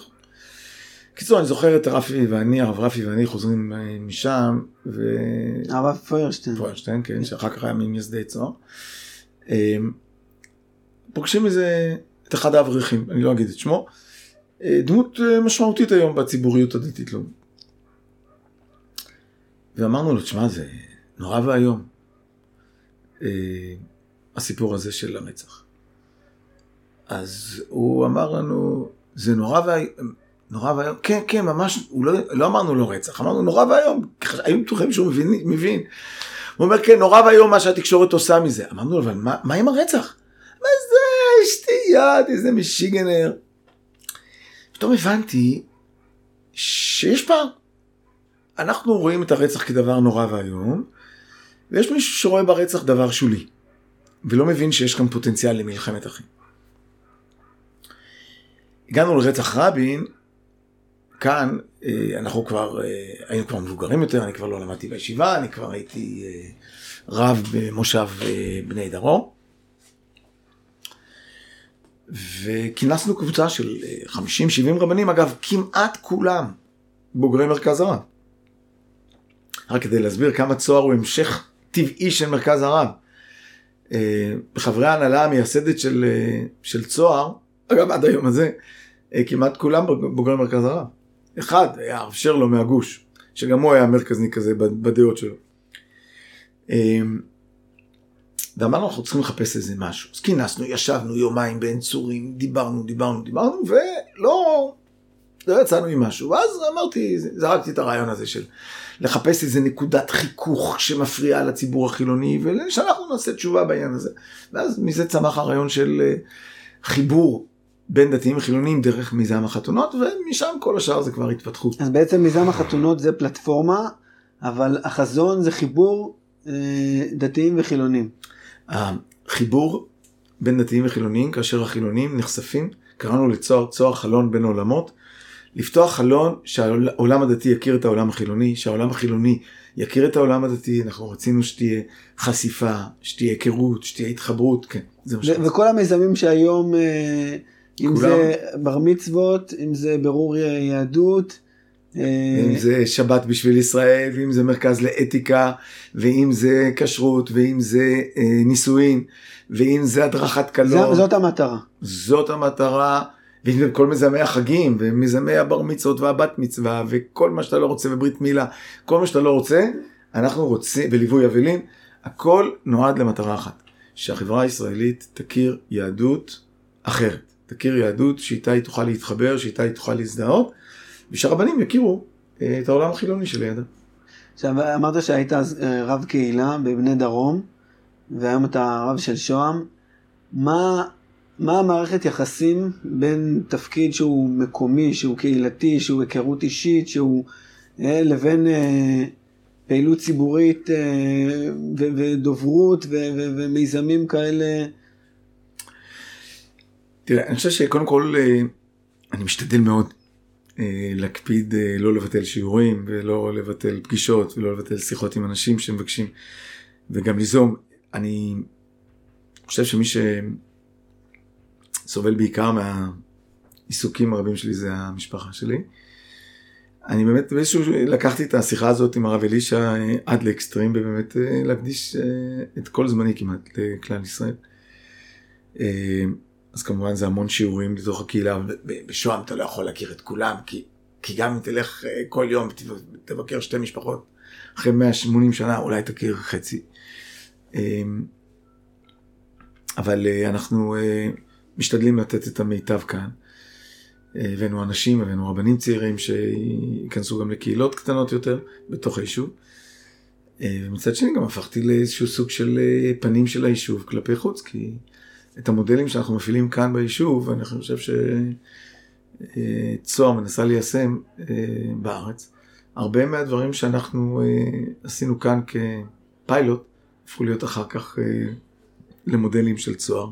קיצור, אני זוכר את רפי ואני, הרב רפי ואני חוזרים משם, ו... הרב פוירשטיין. פוירשטיין, כן, שאחר כך היה ממייסדי צוהר. פוגשים איזה, את אחד האברכים, אני לא אגיד את שמו, דמות משמעותית היום בציבוריות הדתית-לאומית. ואמרנו לו, תשמע, זה נורא ואיום, אה, הסיפור הזה של הרצח. אז הוא אמר לנו, זה נורא ואיום, נורא ואיום, כן, כן, ממש, לא, לא אמרנו לו רצח, אמרנו נורא ואיום, היו בטוחים שהוא מבין, מבין. הוא אומר, כן, נורא ואיום מה שהתקשורת עושה מזה. אמרנו לו, אבל מה, מה עם הרצח? מה זה, שטויות, איזה משיגנר. פתאום הבנתי שיש פער. אנחנו רואים את הרצח כדבר נורא ואיום, ויש מישהו שרואה ברצח דבר שולי, ולא מבין שיש כאן פוטנציאל למלחמת אחים. הגענו לרצח רבין, כאן אה, אנחנו כבר, אה, היינו כבר מבוגרים יותר, אני כבר לא למדתי בישיבה, אני כבר הייתי אה, רב במושב בני דרום. וכינסנו קבוצה של 50-70 רבנים, אגב, כמעט כולם בוגרי מרכז הרב. רק כדי להסביר כמה צוהר הוא המשך טבעי של מרכז הרב. חברי ההנהלה המייסדת של, של צוהר, אגב עד היום הזה, כמעט כולם בוגרי מרכז הרב. אחד היה הרב שרלו מהגוש, שגם הוא היה מרכזני כזה בדעות שלו. ואמרנו אנחנו צריכים לחפש איזה משהו. אז כינסנו, ישבנו יומיים בעין צורים, דיברנו, דיברנו, דיברנו, ולא לא יצאנו עם משהו. ואז אמרתי, זרקתי את הרעיון הזה של לחפש איזה נקודת חיכוך שמפריעה לציבור החילוני, ושאנחנו נעשה תשובה בעניין הזה. ואז מזה צמח הרעיון של אה, חיבור בין דתיים וחילונים דרך מיזם החתונות, ומשם כל השאר זה כבר התפתחות. אז בעצם מיזם החתונות זה פלטפורמה, אבל החזון זה חיבור אה, דתיים וחילונים. החיבור בין דתיים וחילונים, כאשר החילונים נחשפים, קראנו לצוהר צוהר חלון בין עולמות, לפתוח חלון שהעולם הדתי יכיר את העולם החילוני, שהעולם החילוני יכיר את העולם הדתי, אנחנו רצינו שתהיה חשיפה, שתהיה היכרות, שתהיה התחברות, כן, זה מה שרצינו. וכל המיזמים שהיום, אה, אם כולם... זה בר מצוות, אם זה ברור יהדות, אה, אם זה שבת בשביל ישראל, ואם זה מרכז לאתיקה, ואם זה כשרות, ואם זה אה, נישואין, ואם זה הדרכת קלון. זאת המטרה. זאת המטרה. וכל מיזמי החגים, ומיזמי הבר מצוות והבת מצווה, וכל מה שאתה לא רוצה, וברית מילה, כל מה שאתה לא רוצה, אנחנו רוצים, וליווי אבלים, הכל נועד למטרה אחת, שהחברה הישראלית תכיר יהדות אחרת, תכיר יהדות שאיתה היא תוכל להתחבר, שאיתה היא תוכל להזדהות, ושהרבנים יכירו אה, את העולם החילוני של לידה. עכשיו, אמרת שהיית אה, רב קהילה בבני דרום, והיום אתה רב של שוהם. מה מה המערכת יחסים בין תפקיד שהוא מקומי, שהוא קהילתי, שהוא היכרות אישית, שהוא אה, לבין אה, פעילות ציבורית אה, ודוברות ומיזמים כאלה? תראה, אני חושב שקודם כל אה, אני משתדל מאוד אה, להקפיד אה, לא לבטל שיעורים ולא לבטל פגישות ולא לבטל שיחות עם אנשים שמבקשים וגם ליזום. אני חושב שמי שסובל בעיקר מהעיסוקים הרבים שלי זה המשפחה שלי. אני באמת באיזשהו לקחתי את השיחה הזאת עם הרב אלישע עד לאקסטרים ובאמת להקדיש את כל זמני כמעט לכלל ישראל. אז כמובן זה המון שיעורים בתוך הקהילה, בשוהם אתה לא יכול להכיר את כולם, כי, כי גם אם תלך אה, כל יום ותבקר שתי משפחות, אחרי 180 שנה אולי תכיר חצי. אמ, אבל אה, אנחנו אה, משתדלים לתת את המיטב כאן. הבאנו אנשים, הבאנו רבנים צעירים שייכנסו גם לקהילות קטנות יותר בתוך היישוב. ומצד שני גם הפכתי לאיזשהו סוג של פנים של היישוב כלפי חוץ, כי את המודלים שאנחנו מפעילים כאן ביישוב, אני חושב שצוהר מנסה ליישם אה, בארץ. הרבה מהדברים שאנחנו אה, עשינו כאן כפיילוט, הפכו להיות אחר כך אה, למודלים של צוהר.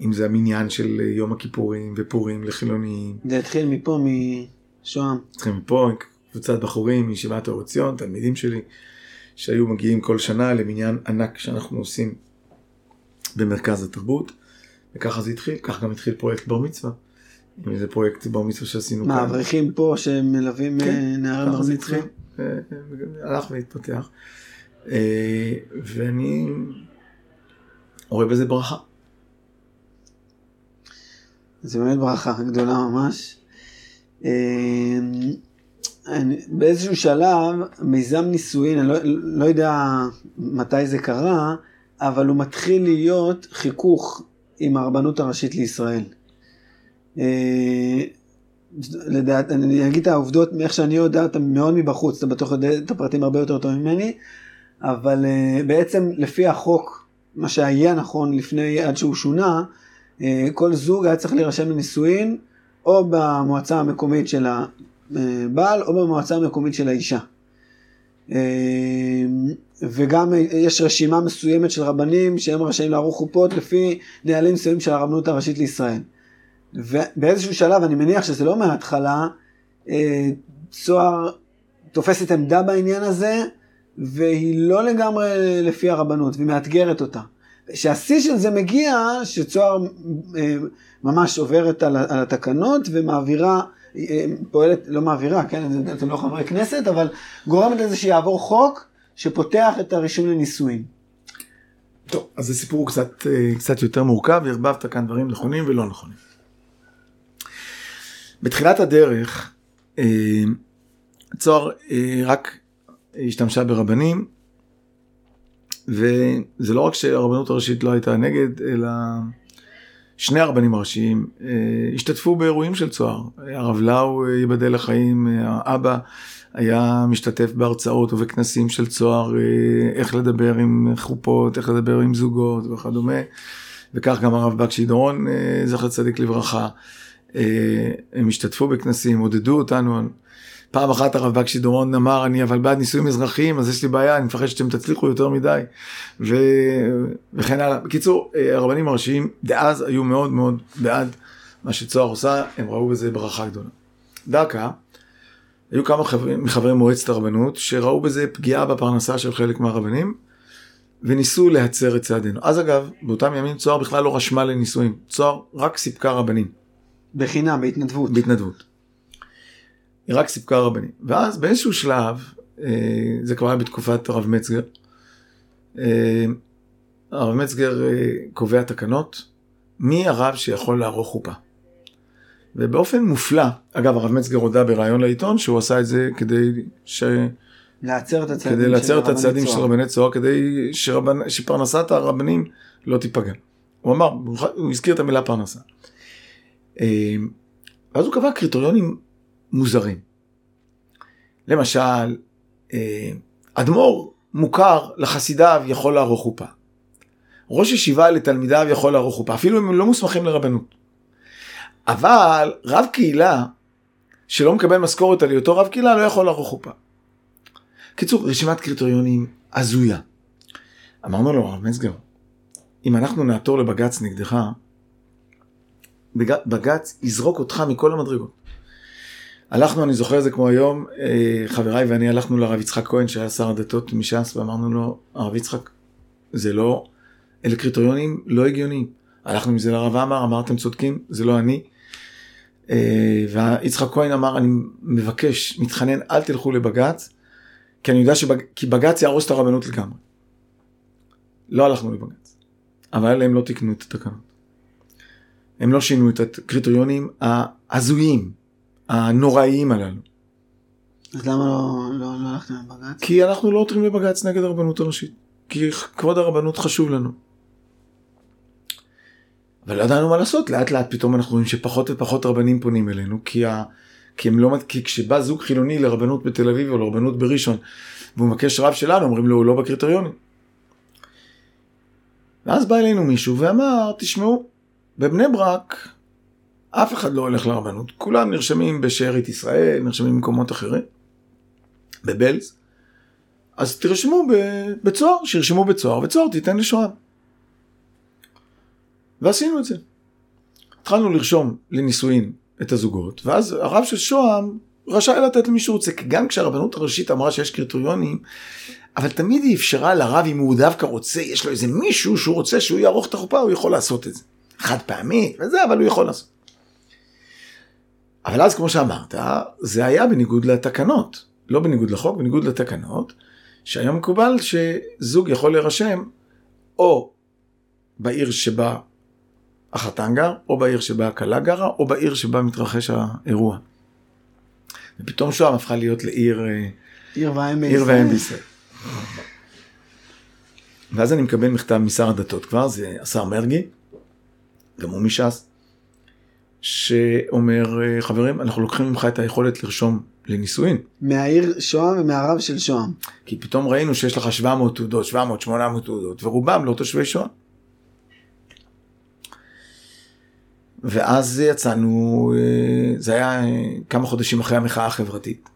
אם זה המניין של יום הכיפורים ופורים לחילוניים. זה התחיל מפה, משוהם. התחיל מפה, קבוצת בחורים מישיבת האור ציון, תלמידים שלי, שהיו מגיעים כל שנה למניין ענק שאנחנו עושים במרכז התרבות. וככה זה התחיל, כך גם התחיל פרויקט בר מצווה. אם זה פרויקט בר מצווה שעשינו כאן. מה, אברכים פה שמלווים כן, אה, נערי בר מצווה? אה, אה, הלך והתפתח. ואני רואה בזה ברכה. זה באמת ברכה גדולה ממש. באיזשהו שלב, מיזם נישואין, אני לא, לא יודע מתי זה קרה, אבל הוא מתחיל להיות חיכוך עם הרבנות הראשית לישראל. אה, לדעת, אני אגיד את העובדות מאיך שאני יודע אותן מאוד מבחוץ, אתה בטוח יודע את הפרטים הרבה יותר טוב ממני, אבל אה, בעצם לפי החוק, מה שהיה נכון לפני, עד שהוא שונה, אה, כל זוג היה צריך להירשם לנישואין או במועצה המקומית של הבעל או במועצה המקומית של האישה. וגם יש רשימה מסוימת של רבנים שהם רשאים לערוך חופות לפי נהלים מסוימים של הרבנות הראשית לישראל. ובאיזשהו שלב, אני מניח שזה לא מההתחלה, אה, צוהר תופסת עמדה בעניין הזה, והיא לא לגמרי לפי הרבנות, והיא מאתגרת אותה. שהשיא של זה מגיע, שצוהר אה, ממש עוברת על התקנות ומעבירה אה, פועלת, לא מעבירה, כן, אתם לא חברי כנסת, אבל גורמת לזה שיעבור חוק שפותח את הרישום לנישואין. טוב, אז זה סיפור קצת, אה, קצת יותר מורכב, ערבבת כאן דברים נכונים ולא נכונים. בתחילת הדרך, אה, צוהר אה, רק השתמשה ברבנים, וזה לא רק שהרבנות הראשית לא הייתה נגד, אלא שני הרבנים הראשיים השתתפו באירועים של צוהר. הרב לאו, ייבדל לחיים, האבא היה משתתף בהרצאות ובכנסים של צוהר, אה, איך לדבר עם חופות, איך לדבר עם זוגות וכדומה. וכך גם הרב בקשי דורון, אה, זכר צדיק לברכה. אה, הם השתתפו בכנסים, עודדו אותנו. פעם אחת הרב בקשי דורון אמר, אני אבל בעד נישואים אזרחיים, אז יש לי בעיה, אני מפחד שאתם תצליחו יותר מדי. ו... וכן הלאה. בקיצור, הרבנים הראשיים דאז היו מאוד מאוד בעד מה שצוהר עושה, הם ראו בזה ברכה גדולה. דקה, היו כמה חברים, מחברי מועצת הרבנות שראו בזה פגיעה בפרנסה של חלק מהרבנים וניסו להצר את צעדינו. אז אגב, באותם ימים צוהר בכלל לא רשמה לנישואים, צוהר רק סיפקה רבנים. בחינם, בהתנדבות. בהתנדבות. היא רק סיפקה רבנים. ואז באיזשהו שלב, אה, זה כבר היה בתקופת הרב מצגר, אה, הרב מצגר אה, קובע תקנות, מי הרב שיכול לערוך חופה. ובאופן מופלא, אגב הרב מצגר הודה בריאיון לעיתון שהוא עשה את זה כדי ש... לעצר את הצעדים, כדי לעצר את הצעדים של רבני צוהר, כדי שרבנ... שפרנסת הרבנים לא תיפגע. הוא אמר, הוא הזכיר את המילה פרנסה. ואז הוא קבע קריטריונים מוזרים. למשל, אה, אדמו"ר מוכר לחסידיו יכול לערוך חופה. ראש ישיבה לתלמידיו יכול לערוך חופה, אפילו אם הם לא מוסמכים לרבנות. אבל רב קהילה שלא מקבל משכורת על היותו רב קהילה לא יכול לערוך חופה. קיצור, רשימת קריטריונים הזויה. אמרנו לו, הרב מצגר, אם אנחנו נעתור לבג"ץ נגדך, בג"ץ יזרוק אותך מכל המדרגות. הלכנו, אני זוכר את זה כמו היום, אה, חבריי ואני הלכנו לרב יצחק כהן שהיה שר הדתות מש"ס ואמרנו לו, הרב יצחק, זה לא, אלה קריטריונים לא הגיוניים. הלכנו עם זה לרב עמר, אמרתם צודקים, זה לא אני. אה, ויצחק כהן אמר, אני מבקש, מתחנן, אל תלכו לבג"ץ, כי אני יודע שבג"ץ יהרוס את הרבנות לגמרי. לא הלכנו לבג"ץ, אבל הם לא תיקנו את התקנות. הם לא שינו את הקריטריונים ההזויים, הנוראיים הללו. אז למה לא, לא, לא הלכתם לבג"ץ? כי אנחנו לא עותרים לבג"ץ נגד הרבנות הראשית. כי כבוד הרבנות חשוב לנו. אבל לא ידענו מה לעשות, לאט לאט פתאום אנחנו רואים שפחות ופחות רבנים פונים אלינו, כי, ה... כי הם לא, כי כשבא זוג חילוני לרבנות בתל אביב או לרבנות בראשון, והוא מבקש רב שלנו, אומרים לו, הוא לא בקריטריונים. ואז בא אלינו מישהו ואמר, תשמעו, בבני ברק אף אחד לא הולך לרבנות, כולם נרשמים בשארית ישראל, נרשמים במקומות אחרים, בבלז, אז תרשמו בצוהר, שירשמו בצוהר, וצוהר תיתן לשוהם. ועשינו את זה. התחלנו לרשום לנישואין את הזוגות, ואז הרב של שוהם רשאי לתת למי שרוצה, כי גם כשהרבנות הראשית אמרה שיש קריטריונים, אבל תמיד היא אפשרה לרב, אם הוא דווקא רוצה, יש לו איזה מישהו שהוא רוצה שהוא יערוך את החופה, הוא יכול לעשות את זה. חד פעמי וזה, אבל הוא יכול לעשות. אבל אז כמו שאמרת, זה היה בניגוד לתקנות, לא בניגוד לחוק, בניגוד לתקנות, שהיום מקובל שזוג יכול להירשם או בעיר שבה החתן גר, או בעיר שבה הכלה גרה, או בעיר שבה מתרחש האירוע. ופתאום שוהם הפכה להיות לעיר... אה, עיר ואם בישראל. בישראל. ואז אני מקבל מכתב משר הדתות כבר, זה השר מרגי, גם הוא מש"ס, שאומר, אה, חברים, אנחנו לוקחים ממך את היכולת לרשום לנישואין. מהעיר שוהם ומהרב של שוהם. כי פתאום ראינו שיש לך 700 תעודות, 700, 800 תעודות, ורובם לא תושבי שוהם. ואז יצאנו, אה, זה היה אה, כמה חודשים אחרי המחאה החברתית.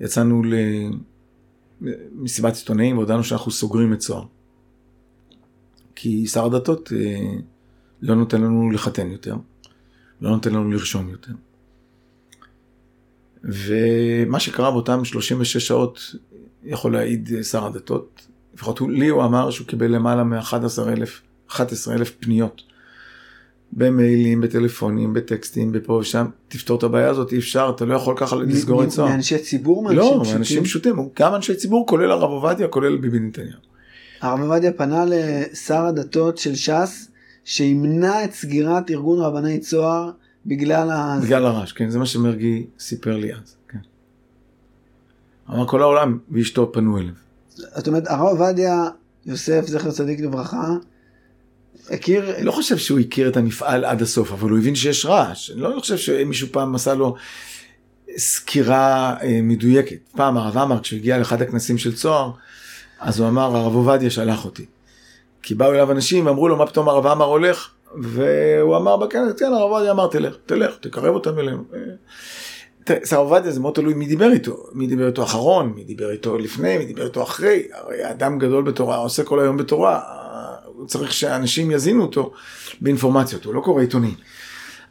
יצאנו למסיבת עיתונאים והודענו שאנחנו סוגרים את צוהר. כי שר הדתות לא נותן לנו לחתן יותר, לא נותן לנו לרשום יותר. ומה שקרה באותם 36 שעות יכול להעיד שר הדתות, לפחות לי הוא אמר שהוא קיבל למעלה מ-11,000 פניות במיילים, בטלפונים, בטקסטים, בפה ושם, תפתור את הבעיה הזאת, אי אפשר, אתה לא יכול ככה לסגור את צוהר. מאנשי ציבור? לא, מאנשים פשוטים, גם אנשי ציבור, כולל הרב עובדיה, כולל ביבי נתניהו. הרב עובדיה פנה לשר הדתות של ש"ס, שימנע את סגירת ארגון רבני צוהר בגלל ה... בגלל הרעש, כן, זה מה שמרגי סיפר לי אז, כן. אמר כל העולם ואשתו פנו אליו. זאת אומרת, הרב עובדיה יוסף, זכר צדיק לברכה, הכיר... אני לא חושב שהוא הכיר את המפעל עד הסוף, אבל הוא הבין שיש רעש. אני לא חושב שמישהו פעם עשה לו סקירה אה, מדויקת. פעם הרב עמר, כשהוא הגיע לאחד הכנסים של צוהר, אז הוא אמר, הרב עובדיה שלח אותי. כי באו אליו אנשים ואמרו לו, מה פתאום הרב עמר הולך? והוא אמר בכנס, כן, הרב עובדיה אמר, תלך, תלך, תקרב אותם אלינו. שר עובדיה זה מאוד תלוי מי דיבר איתו, מי דיבר איתו אחרון, מי דיבר איתו לפני, מי דיבר איתו אחרי, הרי אדם גדול בתורה, עושה כל היום בתורה, הוא צריך שאנשים יזינו אותו באינפורמציות, הוא לא קורא עיתונים.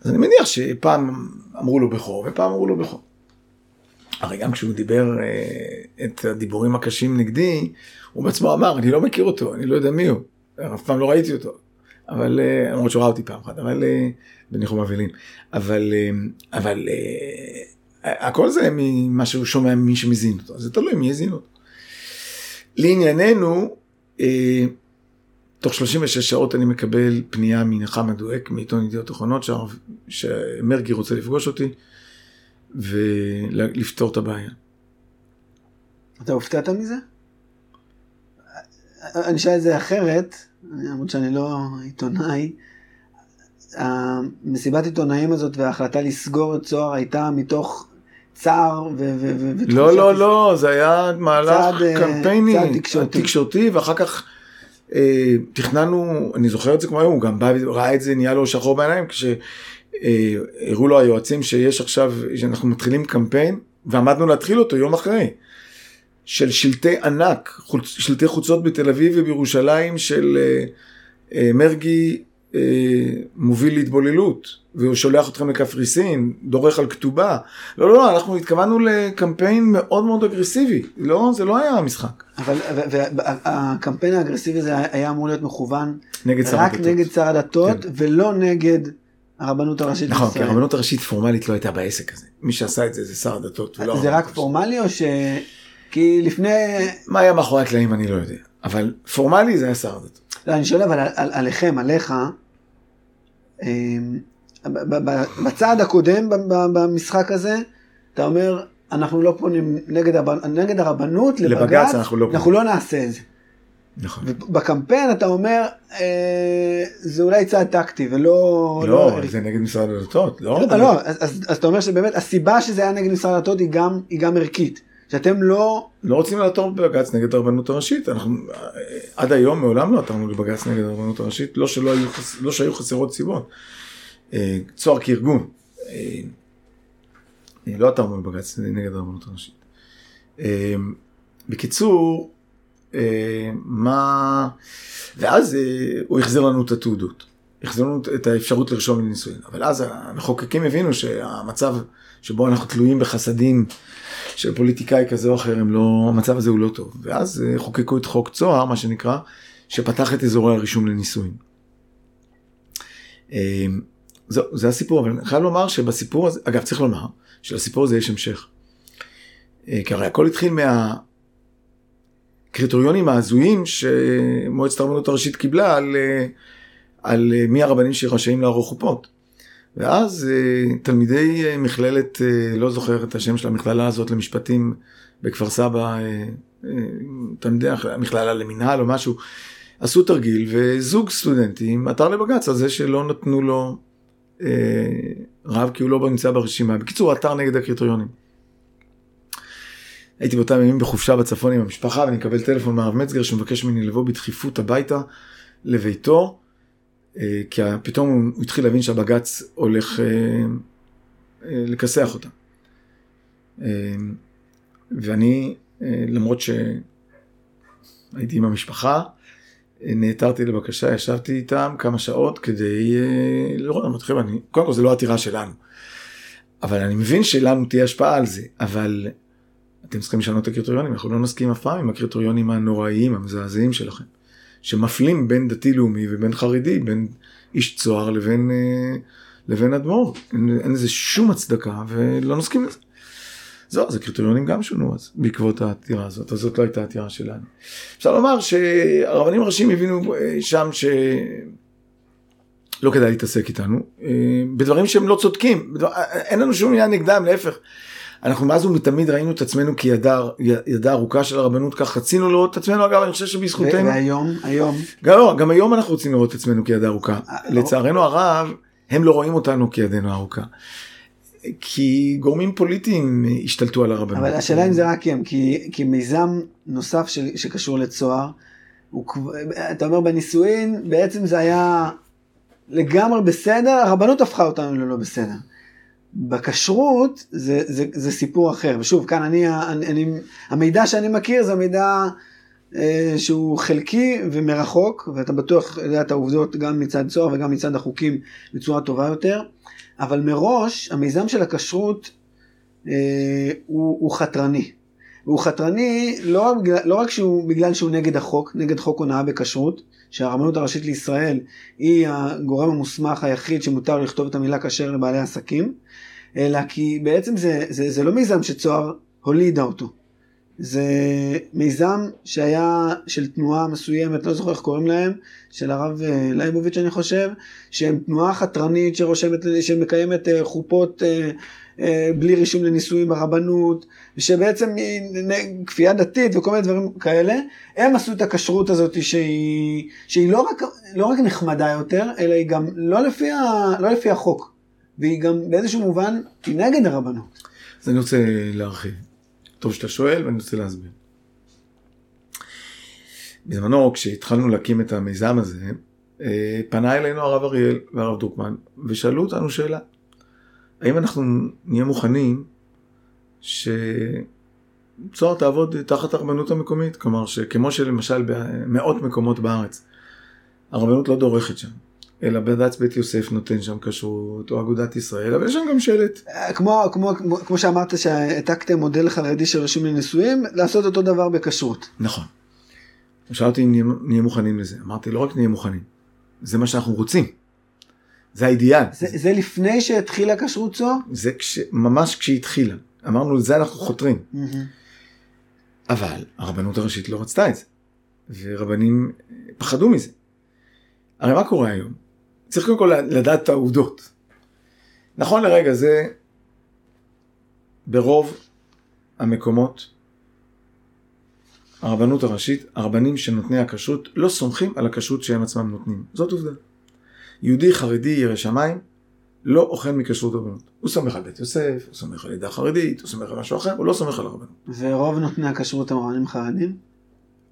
אז אני מניח שפעם אמרו לו בכור ופעם אמרו לו בכור. הרי גם כשהוא דיבר אה, את הדיבורים הקשים נגדי, הוא בעצמו אמר, אני לא מכיר אותו, אני לא יודע מי הוא, אף פעם לא ראיתי אותו. אבל, אה, למרות שהוא ראה אותי פעם אחת, אבל אה, בניחום אבלים. אבל, אה, אבל הכל זה ממה שהוא שומע ממי שמזין אותו, זה תלוי מי יזין אותו. לענייננו, תוך 36 שעות אני מקבל פנייה מנחמה דואק מעיתון ידיעות אחרונות שמרגי רוצה לפגוש אותי ולפתור את הבעיה. אתה הופתעת מזה? אני אשאל את זה אחרת, למרות שאני לא עיתונאי. המסיבת עיתונאים הזאת וההחלטה לסגור את צוהר הייתה מתוך צער ו... ו, ו לא, לא, לא, זה היה מהלך צעד, אה, קמפייני, צעד תקשורתי. תקשורתי, ואחר כך אה, תכננו, אני זוכר את זה כמו היום, הוא גם בא וראה את זה, נהיה לו שחור בעיניים, כשהראו לו היועצים שיש עכשיו, שאנחנו מתחילים קמפיין, ועמדנו להתחיל אותו יום אחרי. של שלטי ענק, שלטי חוצות בתל אביב ובירושלים של uh, uh, מרגי אה, מוביל להתבוללות, והוא שולח אתכם לקפריסין, דורך על כתובה. לא, לא, לא, אנחנו התכוונו לקמפיין מאוד מאוד אגרסיבי. לא, זה לא היה המשחק. אבל והקמפיין האגרסיבי הזה היה אמור להיות מכוון נגד שר רק הדתות. נגד שר הדתות, כן. ולא נגד הרבנות הראשית נכון, כי. הרבנות הראשית פורמלית לא הייתה בעסק הזה. מי שעשה את זה זה שר הדתות. זה רק. פורמלי או ש... כי לפני... מה היה מאחורי הקלעים אני לא יודע. אבל פורמלי זה היה שר הדתות. לא, אני שואל אבל על, על, עליכם, עליך, אמ, ב- ב- ב- בצעד הקודם במשחק הזה, אתה אומר, אנחנו לא פונים נגד, הרב- נגד הרבנות, לבג"ץ לבג"ץ, אנחנו לא. אנחנו לא נעשה את זה. נכון. ובקמפיין אתה אומר, אה, זה אולי צעד טקטי ולא... לא, זה נגד משרד הדתות. לא, לא, לא, אז, אז, אז אתה אומר שבאמת הסיבה שזה היה נגד משרד הדתות היא גם, היא גם ערכית. שאתם לא... לא רוצים לעתור בבג"ץ נגד הרבנות הראשית. אנחנו עד היום מעולם לא עתרנו לבג"ץ נגד הרבנות הראשית, לא שלא היו, חס- לא שהיו חסרות סיבות. אה, צוהר כארגון, אה, לא עתרנו לבג"ץ נגד הרבנות הראשית. אה, בקיצור, מה... ואז הוא החזיר לנו את התעודות. החזיר לנו את האפשרות לרשום לנישואין. אבל אז המחוקקים הבינו שהמצב שבו אנחנו תלויים בחסדים של פוליטיקאי כזה או אחר, לא, המצב הזה הוא לא טוב. ואז אה, חוקקו את חוק צוהר, מה שנקרא, שפתח את אזורי הרישום לנישואין. אה, זהו, זה הסיפור, אבל אני חייב לומר שבסיפור הזה, אגב, צריך לומר שלסיפור הזה יש המשך. אה, כי הרי הכל התחיל מהקריטריונים ההזויים שמועצת הרבנות הראשית קיבלה על, אה, על מי הרבנים שרשאים לערוך חופות. ואז אה, תלמידי אה, מכללת, אה, לא זוכר את השם של המכללה הזאת למשפטים בכפר סבא, תלמידי המכללה למינהל או משהו, עשו תרגיל וזוג סטודנטים עתר לבג"ץ על זה שלא נתנו לו רב כי הוא לא נמצא ברשימה. בקיצור, עתר נגד הקריטריונים. הייתי באותם ימים בחופשה בצפון עם המשפחה ואני מקבל טלפון מהרב מצגר שמבקש ממני לבוא בדחיפות הביתה לביתו. אה, כי פתאום הוא- התחיל להבין שהבג"ץ הולך אה, אה, לכסח אותה. ואני, למרות שהייתי עם המשפחה, נעתרתי לבקשה, ישבתי איתם כמה שעות כדי לראות, אמרתי, חבר'ה, אני- קודם כל זו לא עתירה שלנו, אבל אני מבין שלנו תהיה השפעה על זה, אבל אתם צריכים לשנות את הקריטריונים, אנחנו לא נסכים אף פעם עם הקריטריונים הנוראיים, המזעזעים שלכם. שמפלים בין דתי לאומי ובין חרדי, בין איש צוהר לבין, אה, לבין אדמו"ר. אין, אין לזה שום הצדקה ולא נסכים לזה. זהו, אז הקריטריונים גם שונו אז, בעקבות העתירה הזאת, אז זאת לא הייתה עתירה שלנו. אפשר לומר שהרבנים הראשיים הבינו אה, שם שלא כדאי להתעסק איתנו, אה, בדברים שהם לא צודקים, בדבר, אין לנו שום עניין נגדם, להפך. אנחנו מאז ומתמיד ראינו את עצמנו כידה ידה ארוכה של הרבנות, כך רצינו לראות את עצמנו, אגב, אני חושב שבזכותנו... והיום, היום, גם, לא, גם היום אנחנו רוצים לראות את עצמנו כיד ארוכה. אה, לא. לצערנו הרב, הם לא רואים אותנו כידנו הארוכה. כי גורמים פוליטיים השתלטו על הרבנות. אבל השאלה אם זה רק הם, כי, כי מיזם נוסף של, שקשור לצוהר, הוא, אתה אומר בנישואין, בעצם זה היה לגמרי בסדר, הרבנות הפכה אותנו ללא בסדר. בכשרות זה, זה, זה סיפור אחר, ושוב, כאן אני, אני, אני המידע שאני מכיר זה מידע אה, שהוא חלקי ומרחוק, ואתה בטוח יודע את העובדות גם מצד צוהר וגם מצד החוקים בצורה טובה יותר, אבל מראש המיזם של הכשרות אה, הוא, הוא חתרני. והוא חתרני לא רק, לא רק שהוא בגלל שהוא נגד החוק, נגד חוק הונאה בכשרות, שהרבנות הראשית לישראל היא הגורם המוסמך היחיד שמותר לכתוב את המילה כשר לבעלי עסקים, אלא כי בעצם זה, זה, זה לא מיזם שצוהר הולידה אותו. זה מיזם שהיה של תנועה מסוימת, לא זוכר איך קוראים להם, של הרב אה, לייבוביץ' אני חושב, שהם תנועה חתרנית שרושמת, שמקיימת אה, חופות אה, בלי רישום לנישואים ברבנות, נ- כפייה דתית וכל מיני דברים כאלה, הם עשו את הכשרות הזאת שהיא, שהיא לא, רק, לא רק נחמדה יותר, אלא היא גם לא לפי, ה, לא לפי החוק, והיא גם באיזשהו מובן, היא נגד הרבנות. אז אני רוצה להרחיב. טוב שאתה שואל ואני רוצה להסביר. בזמנו כשהתחלנו להקים את המיזם הזה, אה, פנה אלינו הרב אריאל והרב דרוקמן ושאלו אותנו שאלה. האם אנחנו נהיה מוכנים שצוהר תעבוד תחת הרבנות המקומית? כלומר שכמו שלמשל במאות מקומות בארץ, הרבנות לא דורכת שם. אלא בד"ץ בית יוסף נותן שם כשרות, או אגודת ישראל, אבל יש שם גם שלט. אה, כמו, כמו, כמו, כמו שאמרת שהעתקתם מודל חרדי שרשום לנישואים, לעשות אותו דבר בכשרות. נכון. הוא שאל אותי אם נהיה מוכנים לזה. אמרתי, לא רק נהיה מוכנים, זה מה שאנחנו רוצים. זה האידיאל. זה, זה לפני שהתחילה כשרות זו? זה כש, ממש כשהתחילה. אמרנו, לזה אנחנו חותרים. Mm-hmm. אבל הרבנות הראשית לא רצתה את זה. ורבנים פחדו מזה. הרי מה קורה היום? צריך קודם כל לדעת את העובדות. נכון לרגע זה, ברוב המקומות, הרבנות הראשית, הרבנים של נותני הכשרות, לא סומכים על הכשרות שהם עצמם נותנים. זאת עובדה. יהודי חרדי ירא שמיים לא אוכל מכשרות הרבנות. הוא סומך על בית יוסף, הוא סומך על עדה חרדית, הוא סומך על משהו אחר, הוא לא סומך על הרבנות. ורוב נותני הכשרות הם רבנים חרדים?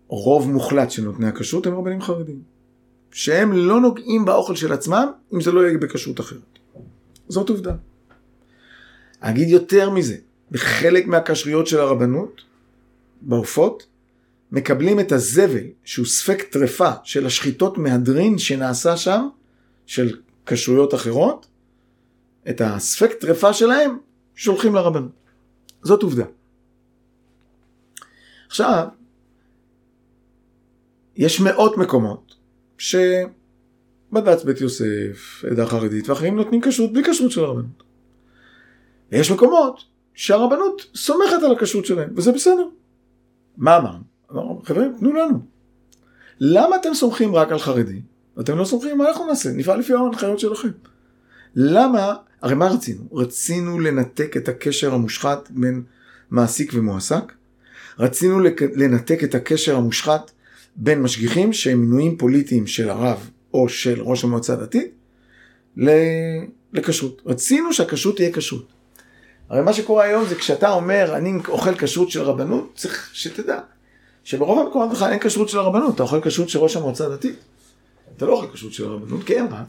רוב מוחלט של נותני הכשרות הם רבנים חרדים. שהם לא נוגעים באוכל של עצמם אם זה לא יהיה בכשרות אחרת. זאת עובדה. אגיד יותר מזה, בחלק מהכשרויות של הרבנות, בעופות, מקבלים את הזבל שהוא ספק טרפה של השחיטות מהדרין שנעשה שם, של כשרויות אחרות, את הספק טרפה שלהם שולחים לרבנות. זאת עובדה. עכשיו, יש מאות מקומות שבד"ץ בית יוסף, עדה חרדית ואחרים נותנים כשרות בלי כשרות של הרבנות. ויש מקומות שהרבנות סומכת על הכשרות שלהם, וזה בסדר. מה אמרנו? אמרנו, חברים, תנו לנו. למה אתם סומכים רק על חרדי? אתם לא סומכים, מה אנחנו נעשה? נפעל לפי ההנחיות שלכם. למה, הרי מה רצינו? רצינו לנתק את הקשר המושחת בין מעסיק ומועסק. רצינו לנתק את הקשר המושחת בין משגיחים שהם מינויים פוליטיים של הרב או של ראש המועצה הדתית לכשרות. רצינו שהכשרות תהיה כשרות. הרי מה שקורה היום זה כשאתה אומר אני אוכל כשרות של רבנות, צריך שתדע שברוב המקומות בכלל אין כשרות של הרבנות, אתה אוכל כשרות של ראש המועצה הדתית. אתה לא אוכל כשרות של הרבנות כי אין רב.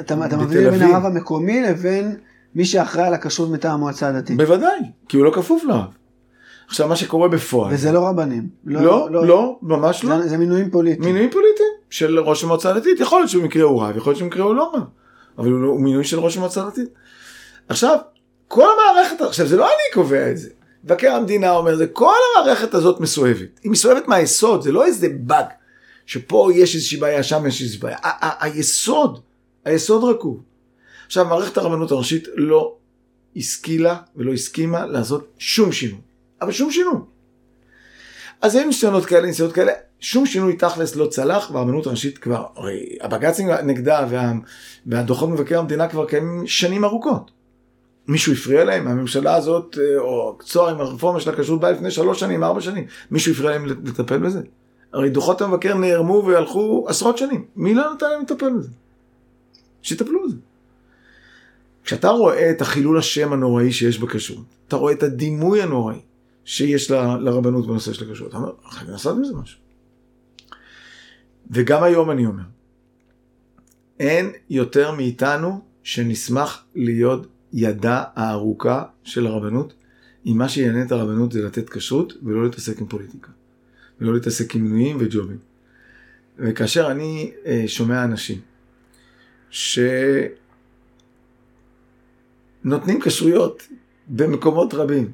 אתה, מבדיל בין הרב המקומי לבין מי שאחראי על הכשרות מטעם המועצה הדתית. בוודאי, כי הוא לא כפוף לרב. עכשיו מה שקורה בפועל. וזה לא רבנים. לא, לא, לא, לא ממש לא. זה, זה מינויים פוליטיים. מינויים פוליטיים של ראש המועצה הדתית. יכול להיות שבמקרה הוא רב, יכול להיות שבמקרה הוא לא רב. אבל הוא, לא- הוא מינוי של ראש המועצה הדתית. עכשיו, כל המערכת, עכשיו זה לא אני קובע את זה. מבקר המדינה אומר זה, כל המערכת הזאת מסואבת. היא מסואבת מהיסוד, זה לא איזה באג. שפה יש איזושהי בעיה, שם יש איזושהי בעיה. היסוד, היסוד רקוב. עכשיו, מערכת הרבנות הראשית לא השכילה ולא הסכימה לעשות שום שינוי. אבל שום שינוי. אז היו ניסיונות כאלה, ניסיונות כאלה, שום שינוי תכלס לא צלח, והרבנות הראשית כבר, הרי הבג"צים נגדה וה, והדוחות מבקר המדינה כבר קיימים שנים ארוכות. מישהו הפריע להם? הממשלה הזאת, אה, או צוהר עם הרפורמה של הכשרות באה לפני שלוש שנים, ארבע שנים. מישהו הפריע להם לטפל בזה? הרי דוחות המבקר נערמו והלכו עשרות שנים. מי לא נתן להם לטפל בזה? שיטפלו בזה. כשאתה רואה את החילול השם הנוראי שיש בכשרות, אתה רואה את הדימוי הנוראי שיש ל, לרבנות בנושא של הכשרות, אתה אומר, חייבים לעשות עם זה משהו. וגם היום אני אומר, אין יותר מאיתנו שנשמח להיות ידה הארוכה של הרבנות, אם מה שיעניין את הרבנות זה לתת כשרות ולא להתעסק עם פוליטיקה. ולא להתעסק עם מינויים וג'ובים. וכאשר אני אה, שומע אנשים שנותנים כשרויות במקומות רבים,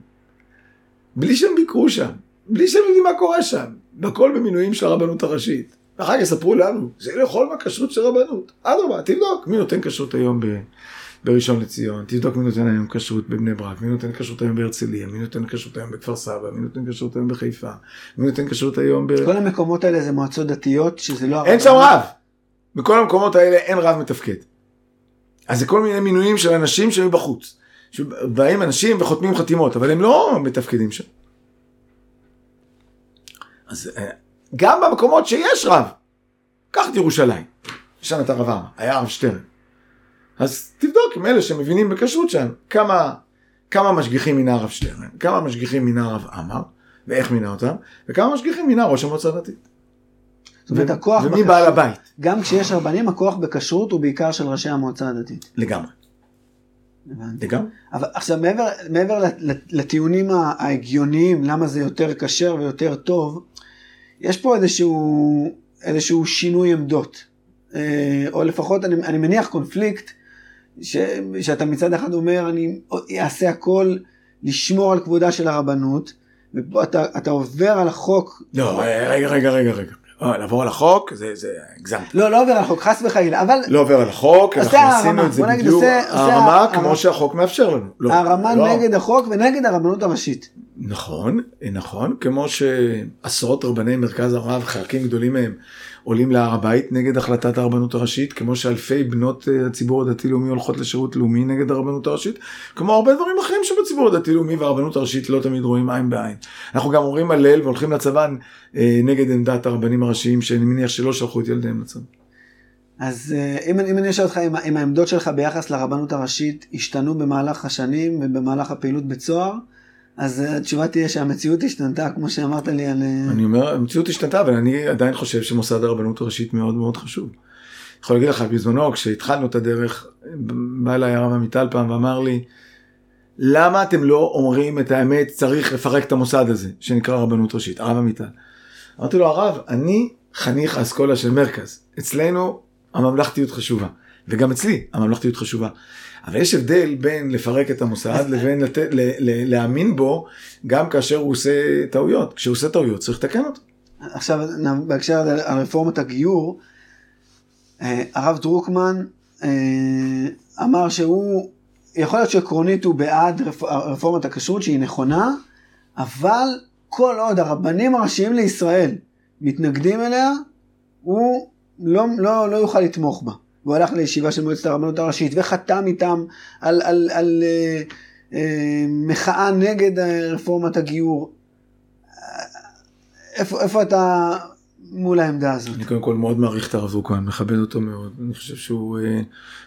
בלי שהם ביקרו שם, בלי שהם יודעים מה קורה שם, והכל במינויים של הרבנות הראשית. ואחר כך יספרו לנו, זה לאכול מהכשרות של רבנות. אדרבה, תבדוק מי נותן כשרות היום ב... בראשון לציון, תבדוק מי נותן היום כשרות בבני ברק, מי נותן כשרות היום בהרצליה, מי נותן כשרות היום בכפר סבא, מי נותן כשרות היום בחיפה, מי נותן כשרות היום ב... כל המקומות האלה זה מועצות דתיות שזה לא... אין שם רב! בכל המקומות האלה אין רב מתפקד. אז זה כל מיני מינויים של אנשים שהיו בחוץ. שבאים אנשים וחותמים חתימות, אבל הם לא מתפקדים שם. אז אה, גם במקומות שיש רב, קח את ירושלים, יש שם את הרב עמר, היה הרב שטרן. אז תבדוק עם אלה שמבינים בכשרות שם, כמה, כמה משגיחים מינה הרב שטרן, כמה משגיחים מינה הרב עמר, ואיך מינה אותם, וכמה משגיחים מינה ראש המועצה הדתית. זאת אומרת, הכוח... ומי בעל הבית? גם כשיש רבנים, הכוח בכשרות הוא בעיקר של ראשי המועצה הדתית. לגמרי. לגמרי. אבל עכשיו, מעבר, מעבר לטיעונים ההגיוניים, למה זה יותר כשר ויותר טוב, יש פה איזשהו, איזשהו שינוי עמדות. אה, או לפחות אני, אני מניח קונפליקט, ש, שאתה מצד אחד אומר, אני אעשה הכל לשמור על כבודה של הרבנות, ופה אתה, אתה עובר על החוק. לא, רגע, רגע, רגע, רגע. אה, לעבור על החוק, זה, זה הגזמת. לא, לא עובר על החוק, חס וחלילה, אבל... לא עובר על החוק, אנחנו עשינו את זה בדיוק, הרמה. כמו שהחוק מאפשר לנו. לא, הרמה לא. נגד החוק ונגד הרבנות הראשית. נכון, נכון, כמו שעשרות רבני מרכז הרב, חלקים גדולים מהם, עולים להר הבית נגד החלטת הרבנות הראשית, כמו שאלפי בנות אה, הציבור הדתי-לאומי הולכות לשירות לאומי נגד הרבנות הראשית, כמו הרבה דברים אחרים שבציבור הדתי-לאומי והרבנות הראשית לא תמיד רואים עין בעין. אנחנו גם אומרים הלל והולכים לצבא אה, נגד עמדת הרבנים הראשיים, שאני מניח שלא שלחו את ילדיהם לצבא. אז אה, אם, אם אני אשאל אותך אם, אם העמדות שלך ביחס לרבנות הראשית השתנו במהלך השנים ובמהלך הפעילות בצוהר, אז אה, התשובה תהיה שהמציאות השתנתה, כמו שאמרת לי על... אה, אני אומר, המציאות השתנתה, אבל אני עדיין חושב שמוסד הרבנות הראשית מאוד מאוד חשוב. יכול להגיד לך, בזמנו, כשהתחלנו את הדרך, בא אליי הרב עמיטל פעם ואמר לי, למה אתם לא אומרים את האמת, צריך לפרק את המוסד הזה, שנקרא רבנות ראשית, הרב עמיטל. אמרתי לו, הרב, אני חניך האסכולה של מרכז. אצלנו הממלכתיות חשובה, וגם אצלי הממלכתיות חשובה. אבל יש הבדל בין לפרק את המוסד לבין לת... ל... ל... להאמין בו גם כאשר הוא עושה טעויות. כשהוא עושה טעויות צריך לתקן אותו. עכשיו, בהקשר על רפורמת הגיור, אה, הרב דרוקמן אה, אמר שהוא, יכול להיות שעקרונית הוא בעד רפ- רפורמת הכשרות שהיא נכונה, אבל כל עוד הרבנים הראשיים לישראל מתנגדים אליה, הוא לא, לא, לא יוכל לתמוך בה. הוא הלך לישיבה של מועצת הרבנות הראשית וחתם איתם על, על, על אה, אה, מחאה נגד אה, רפורמת הגיור. איפה, איפה אתה מול העמדה הזאת? אני קודם כל מאוד מעריך את הרב דרוקמן, מכבד אותו מאוד. אני חושב שהוא, אה,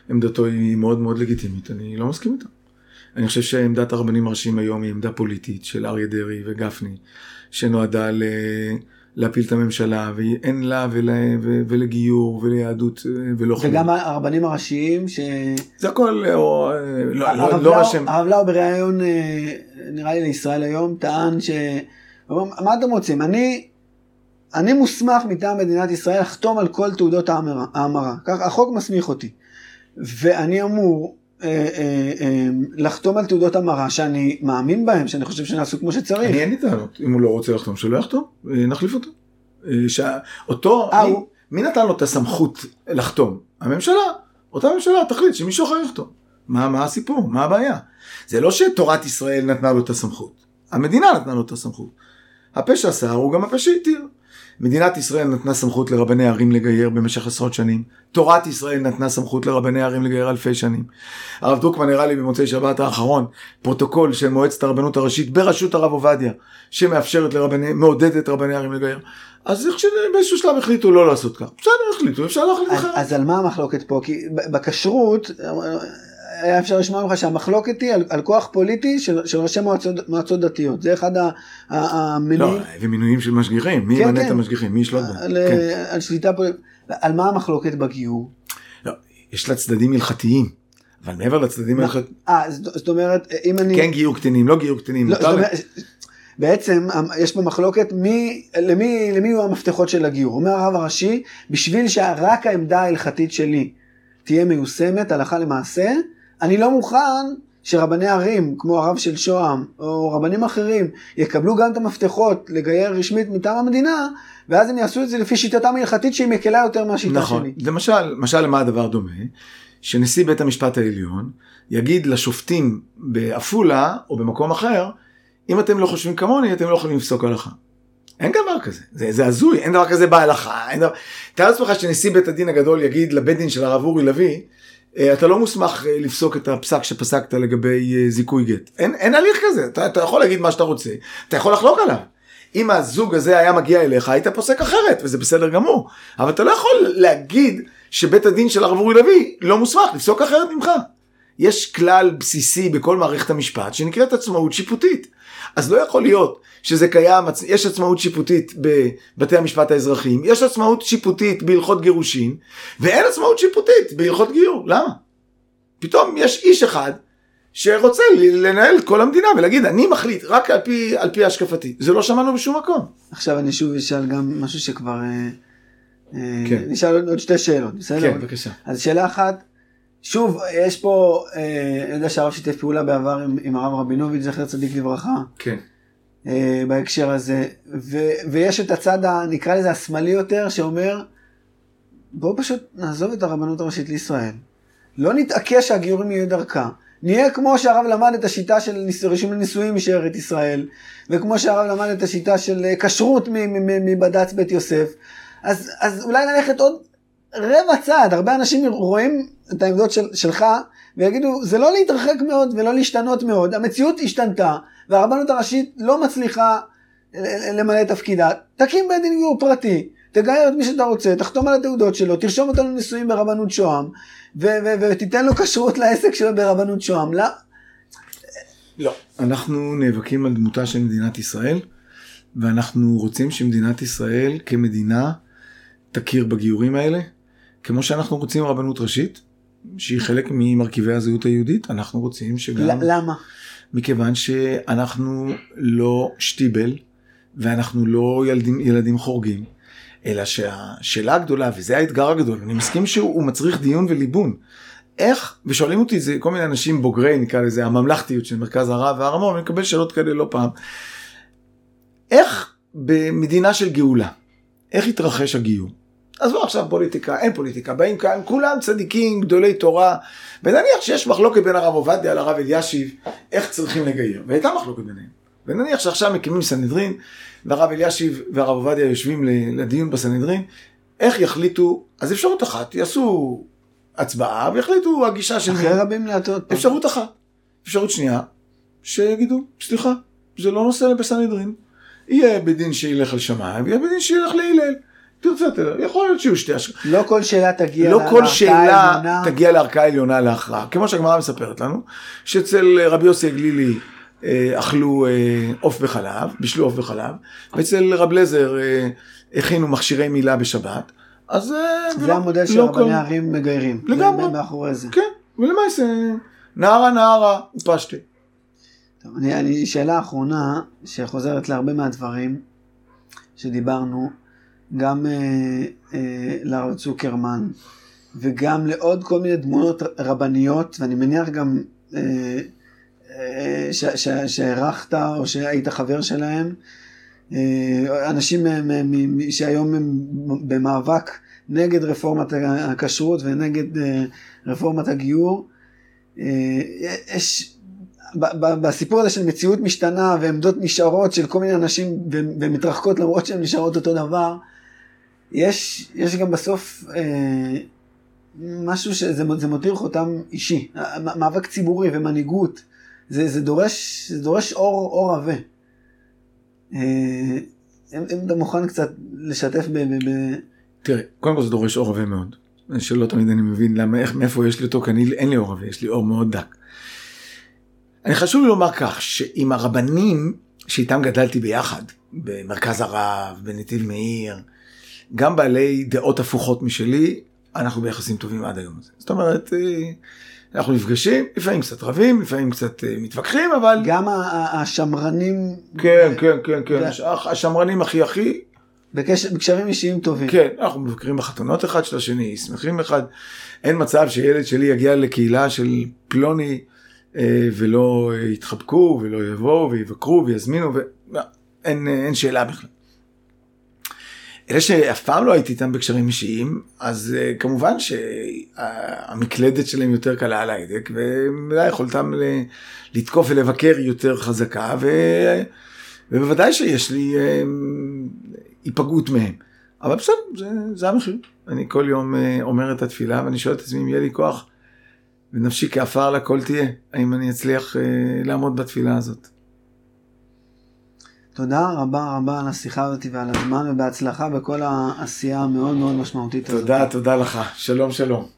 עמדתו היא מאוד מאוד לגיטימית, אני לא מסכים איתה. אני חושב שעמדת הרבנים הראשיים היום היא עמדה פוליטית של אריה דרעי וגפני, שנועדה ל... להפיל את הממשלה, ואין לה ול... ו... ולגיור וליהדות אה, ולא כלום. וגם הרבנים הראשיים, ש... זה הכל, אה, או, אה, לא, לא, לא שהם... הרב לאו בריאיון, אה, נראה לי לישראל היום, טען ש... מה אתם רוצים? אני, אני מוסמך מטעם מדינת ישראל לחתום על כל תעודות ההמרה. החוק מסמיך אותי. ואני אמור לחתום על תעודות המרה שאני מאמין בהם, שאני חושב שנעשו כמו שצריך. אני אין לי טענות, אם הוא לא רוצה לחתום, שלא יחתום, אה, נחליף אותו. אה, אותו, אה, מי- נתן לו את הסמכות לחתום? הממשלה. אותה ממשלה תחליט שמישהו אחר יחתום. מה, מה הסיפור? מה הבעיה? זה לא שתורת ישראל נתנה לו את הסמכות. המדינה נתנה לו את הסמכות. הפה שאסר הוא גם הפה שהתיר. מדינת ישראל נתנה סמכות לרבני ערים לגייר במשך עשרות שנים. תורת ישראל נתנה סמכות לרבני ערים לגייר אלפי שנים. הרב דרוקמן הראה לי במוצאי שבת האחרון פרוטוקול של מועצת הרבנות הראשית בראשות הרב עובדיה, שמאפשרת לרבני, מעודדת רבני ערים לגייר. אז איך שבאיזשהו שלב החליטו לא לעשות כך. בסדר, החליטו, אפשר להחליט אחרת. אז על מה המחלוקת פה? כי בכשרות היה אפשר לשמוע ממך שהמחלוקת היא על, על כוח פוליטי של, של ראשי מועצות, מועצות דתיות. זה אחד ה- ה- לא. ומינויים של משגיחים, מי כן, ימנה כן. את המשגיחים, מי ישלוט בהם. על, כן. על שליטה פוליטית. על מה המחלוקת בגיור? לא, יש לה צדדים הלכתיים, אבל מעבר לצדדים? ההלכתיים, אה, זאת אומרת, אם אני... כן גיור קטינים, לא גיור קטינים, לא, זאת. אומרת, בעצם יש פה מחלוקת מי, למי, למי יהיו המפתחות של הגיור. אומר הרב הראשי, בשביל שרק העמדה ההלכתית שלי תהיה מיושמת הלכה למעשה, אני לא מוכן שרבני ערים, כמו הרב של שוהם, או רבנים אחרים, יקבלו גם את המפתחות לגייר רשמית מטעם המדינה, ואז הם יעשו את זה לפי שיטתם ההלכתית שהיא מקלה יותר מהשיטה נכון, שלי. למשל, משל למה הדבר דומה? שנשיא בית המשפט העליון יגיד לשופטים בעפולה או במקום אחר, אם אתם לא חושבים כמוני, אתם לא יכולים לפסוק הלכה. אין דבר כזה, זה, זה הזוי, אין דבר כזה בהלכה, אין דבר... תאר לעצמך שנשיא בית הדין הגדול יגיד לבית דין של הרב אורי לביא, "אה, אתה לא מוסמך אה, לפסוק את הפסק שפסקת לגבי אה, זיכוי גט. אין, אין הליך כזה, אתה, אתה יכול להגיד מה שאתה רוצה, אתה יכול לחלוק עליו. אם הזוג הזה היה מגיע אליך, היית פוסק אחרת, וזה בסדר גמור. אבל אתה לא יכול להגיד שבית הדין של הרב אורי לביא לא מוסמך לפסוק אחרת ממך. יש כלל בסיסי בכל מערכת המשפט שנקראת עצמאות שיפוטית. אז לא יכול להיות שזה קיים, יש עצמאות שיפוטית בבתי המשפט האזרחיים, יש עצמאות שיפוטית בהלכות גירושין, ואין עצמאות שיפוטית בהלכות גיור. למה? פתאום יש איש אחד שרוצה לנהל את כל המדינה ולהגיד אני מחליט רק על פי, על פי השקפתי. זה לא שמענו בשום מקום. עכשיו אני שוב אשאל גם משהו שכבר אה, כן. נשאל עוד שתי שאלות, בסדר? כן, בבקשה. אז שאלה אחת, שוב, יש פה, אה, אני יודע שהרב שיתף פעולה בעבר עם, עם הרב רבינוביץ', זכר צדיק לברכה, כן. אה, בהקשר הזה, ו, ויש את הצד, ה, נקרא לזה השמאלי יותר, שאומר, בואו פשוט נעזוב את הרבנות הראשית לישראל. לא נתעקש שהגיורים יהיו דרכה. נהיה כמו שהרב למד את השיטה של ניס- רישום לנישואים משארית ישראל, וכמו שהרב למד את השיטה של אה, כשרות מבד"ץ בית יוסף. אז, אז אולי ללכת עוד רבע צעד, הרבה אנשים רואים את העמדות של, שלך ויגידו, זה לא להתרחק מאוד ולא להשתנות מאוד, המציאות השתנתה והרבנות הראשית לא מצליחה ל- למלא את תפקידה, תקים בית דין גיור פרטי, תגייר את מי שאתה רוצה, תחתום על התעודות שלו, תרשום אותו לנישואים ברבנות שוהם, ותיתן לו כשרות לעסק שלו ברבנות שוהם. לא, לא. אנחנו נאבקים על דמותה של מדינת ישראל, ואנחנו רוצים שמדינת ישראל כמדינה תכיר בגיורים האלה, כמו שאנחנו רוצים רבנות ראשית, שהיא חלק ממרכיבי הזהות היהודית, אנחנו רוצים שגם... למה? מכיוון שאנחנו לא שטיבל, ואנחנו לא ילדים, ילדים חורגים, אלא שהשאלה הגדולה, וזה האתגר הגדול, אני מסכים שהוא מצריך דיון וליבון. איך, ושואלים אותי זה כל מיני אנשים בוגרי, נקרא לזה, הממלכתיות של מרכז הרב והרמון, אני מקבל שאלות כאלה לא פעם. איך במדינה של גאולה, איך התרחש הגיור? עזבו עכשיו פוליטיקה, אין פוליטיקה, באים כאן כולם צדיקים, גדולי תורה, ונניח שיש מחלוקת בין הרב עובדיה לרב אלישיב, איך צריכים לגייר, והייתה מחלוקת ביניהם. ונניח שעכשיו מקימים סנהדרין, והרב אלישיב והרב עובדיה יושבים לדיון בסנהדרין, איך יחליטו, אז אפשרות אחת, יעשו הצבעה ויחליטו הגישה של. אחרי רבים להטות. אפשרות אחת. אפשרות שנייה, שיגידו, סליחה, זה לא נושא בסנהדרין. יהיה בדין שילך על שמיים, ויהיה בדין שילך להלל. תרצה, יכול להיות שיהיו שתי השקעות. לא כל שאלה תגיע לא כל שאלה העליונה. תגיע לערכאה העליונה להכרעה. כמו שהגמרא מספרת לנו, שאצל רבי יוסי הגלילי אה, אכלו אה, עוף בחלב, בישלו עוף בחלב, ואצל רב לזר אה, הכינו מכשירי מילה בשבת. אז זה ולא- המודל לא שרבני כל- הערים מגיירים. לגמרי. מאחורי זה. כן, ולמעשה, נערה נערה, ופשטי. טוב, אני, אני, שאלה אחרונה, שחוזרת להרבה מהדברים שדיברנו, גם אה, אה, לרב צוקרמן, וגם לעוד כל מיני דמויות מרבניות, ואני מניח גם אה, אה, שהערכת או שהיית חבר שלהם, אה, אנשים מ- מ- מ- שהיום הם במאבק נגד רפורמת הכשרות ונגד אה, רפורמת הגיור. אה, יש בסיפור הזה של מציאות משתנה ועמדות נשארות של כל מיני אנשים ומתרחקות למרות שהן נשארות אותו דבר, יש, יש גם בסוף אה, משהו שזה זה מותיר חותם אישי, מאבק ציבורי ומנהיגות, זה, זה, דורש, זה דורש אור, אור עבה. אה, אם אתה מוכן קצת לשתף ב... ב, ב תראה, קודם כל זה דורש אור עבה מאוד. שלא תמיד אני מבין למה, איך, מאיפה יש לי אותו, כי אין לי אור עבה, יש לי אור מאוד דק. אני חשוב לי לומר כך, שעם הרבנים שאיתם גדלתי ביחד, במרכז הרב, בנתיב מאיר, גם בעלי דעות הפוכות משלי, אנחנו ביחסים טובים עד היום הזה. זאת אומרת, אה, אנחנו נפגשים, לפעמים קצת רבים, לפעמים קצת אה, מתווכחים, אבל... גם השמרנים כן, כן, כן, כן, הש- השמרנים הכי הכי, בקשר, בקשרים אישיים טובים. כן, אנחנו מבקרים בחתונות אחד של השני, שמחים אחד. אין מצב שילד שלי יגיע לקהילה של פלוני אה, ולא אה, יתחבקו ולא יבואו ויבקרו ויזמינו, ו... לא, אין, אין שאלה בכלל. אלה שאף פעם לא הייתי איתם בקשרים אישיים, אז uh, כמובן שהמקלדת שלהם יותר קלה על ההדק, ויכולתם ל- לתקוף ולבקר יותר חזקה, ו... ובוודאי שיש לי uh, היפגעות מהם. אבל בסדר, זה, זה המחיר. אני כל יום uh, אומר את התפילה ואני שואל את עצמי אם יהיה לי כוח ונפשי כעפר לכל תהיה, האם אני אצליח uh, לעמוד בתפילה הזאת. תודה רבה רבה על השיחה הזאת ועל הזמן ובהצלחה בכל העשייה המאוד מאוד משמעותית הזאת. תודה, תודה לך. שלום, שלום.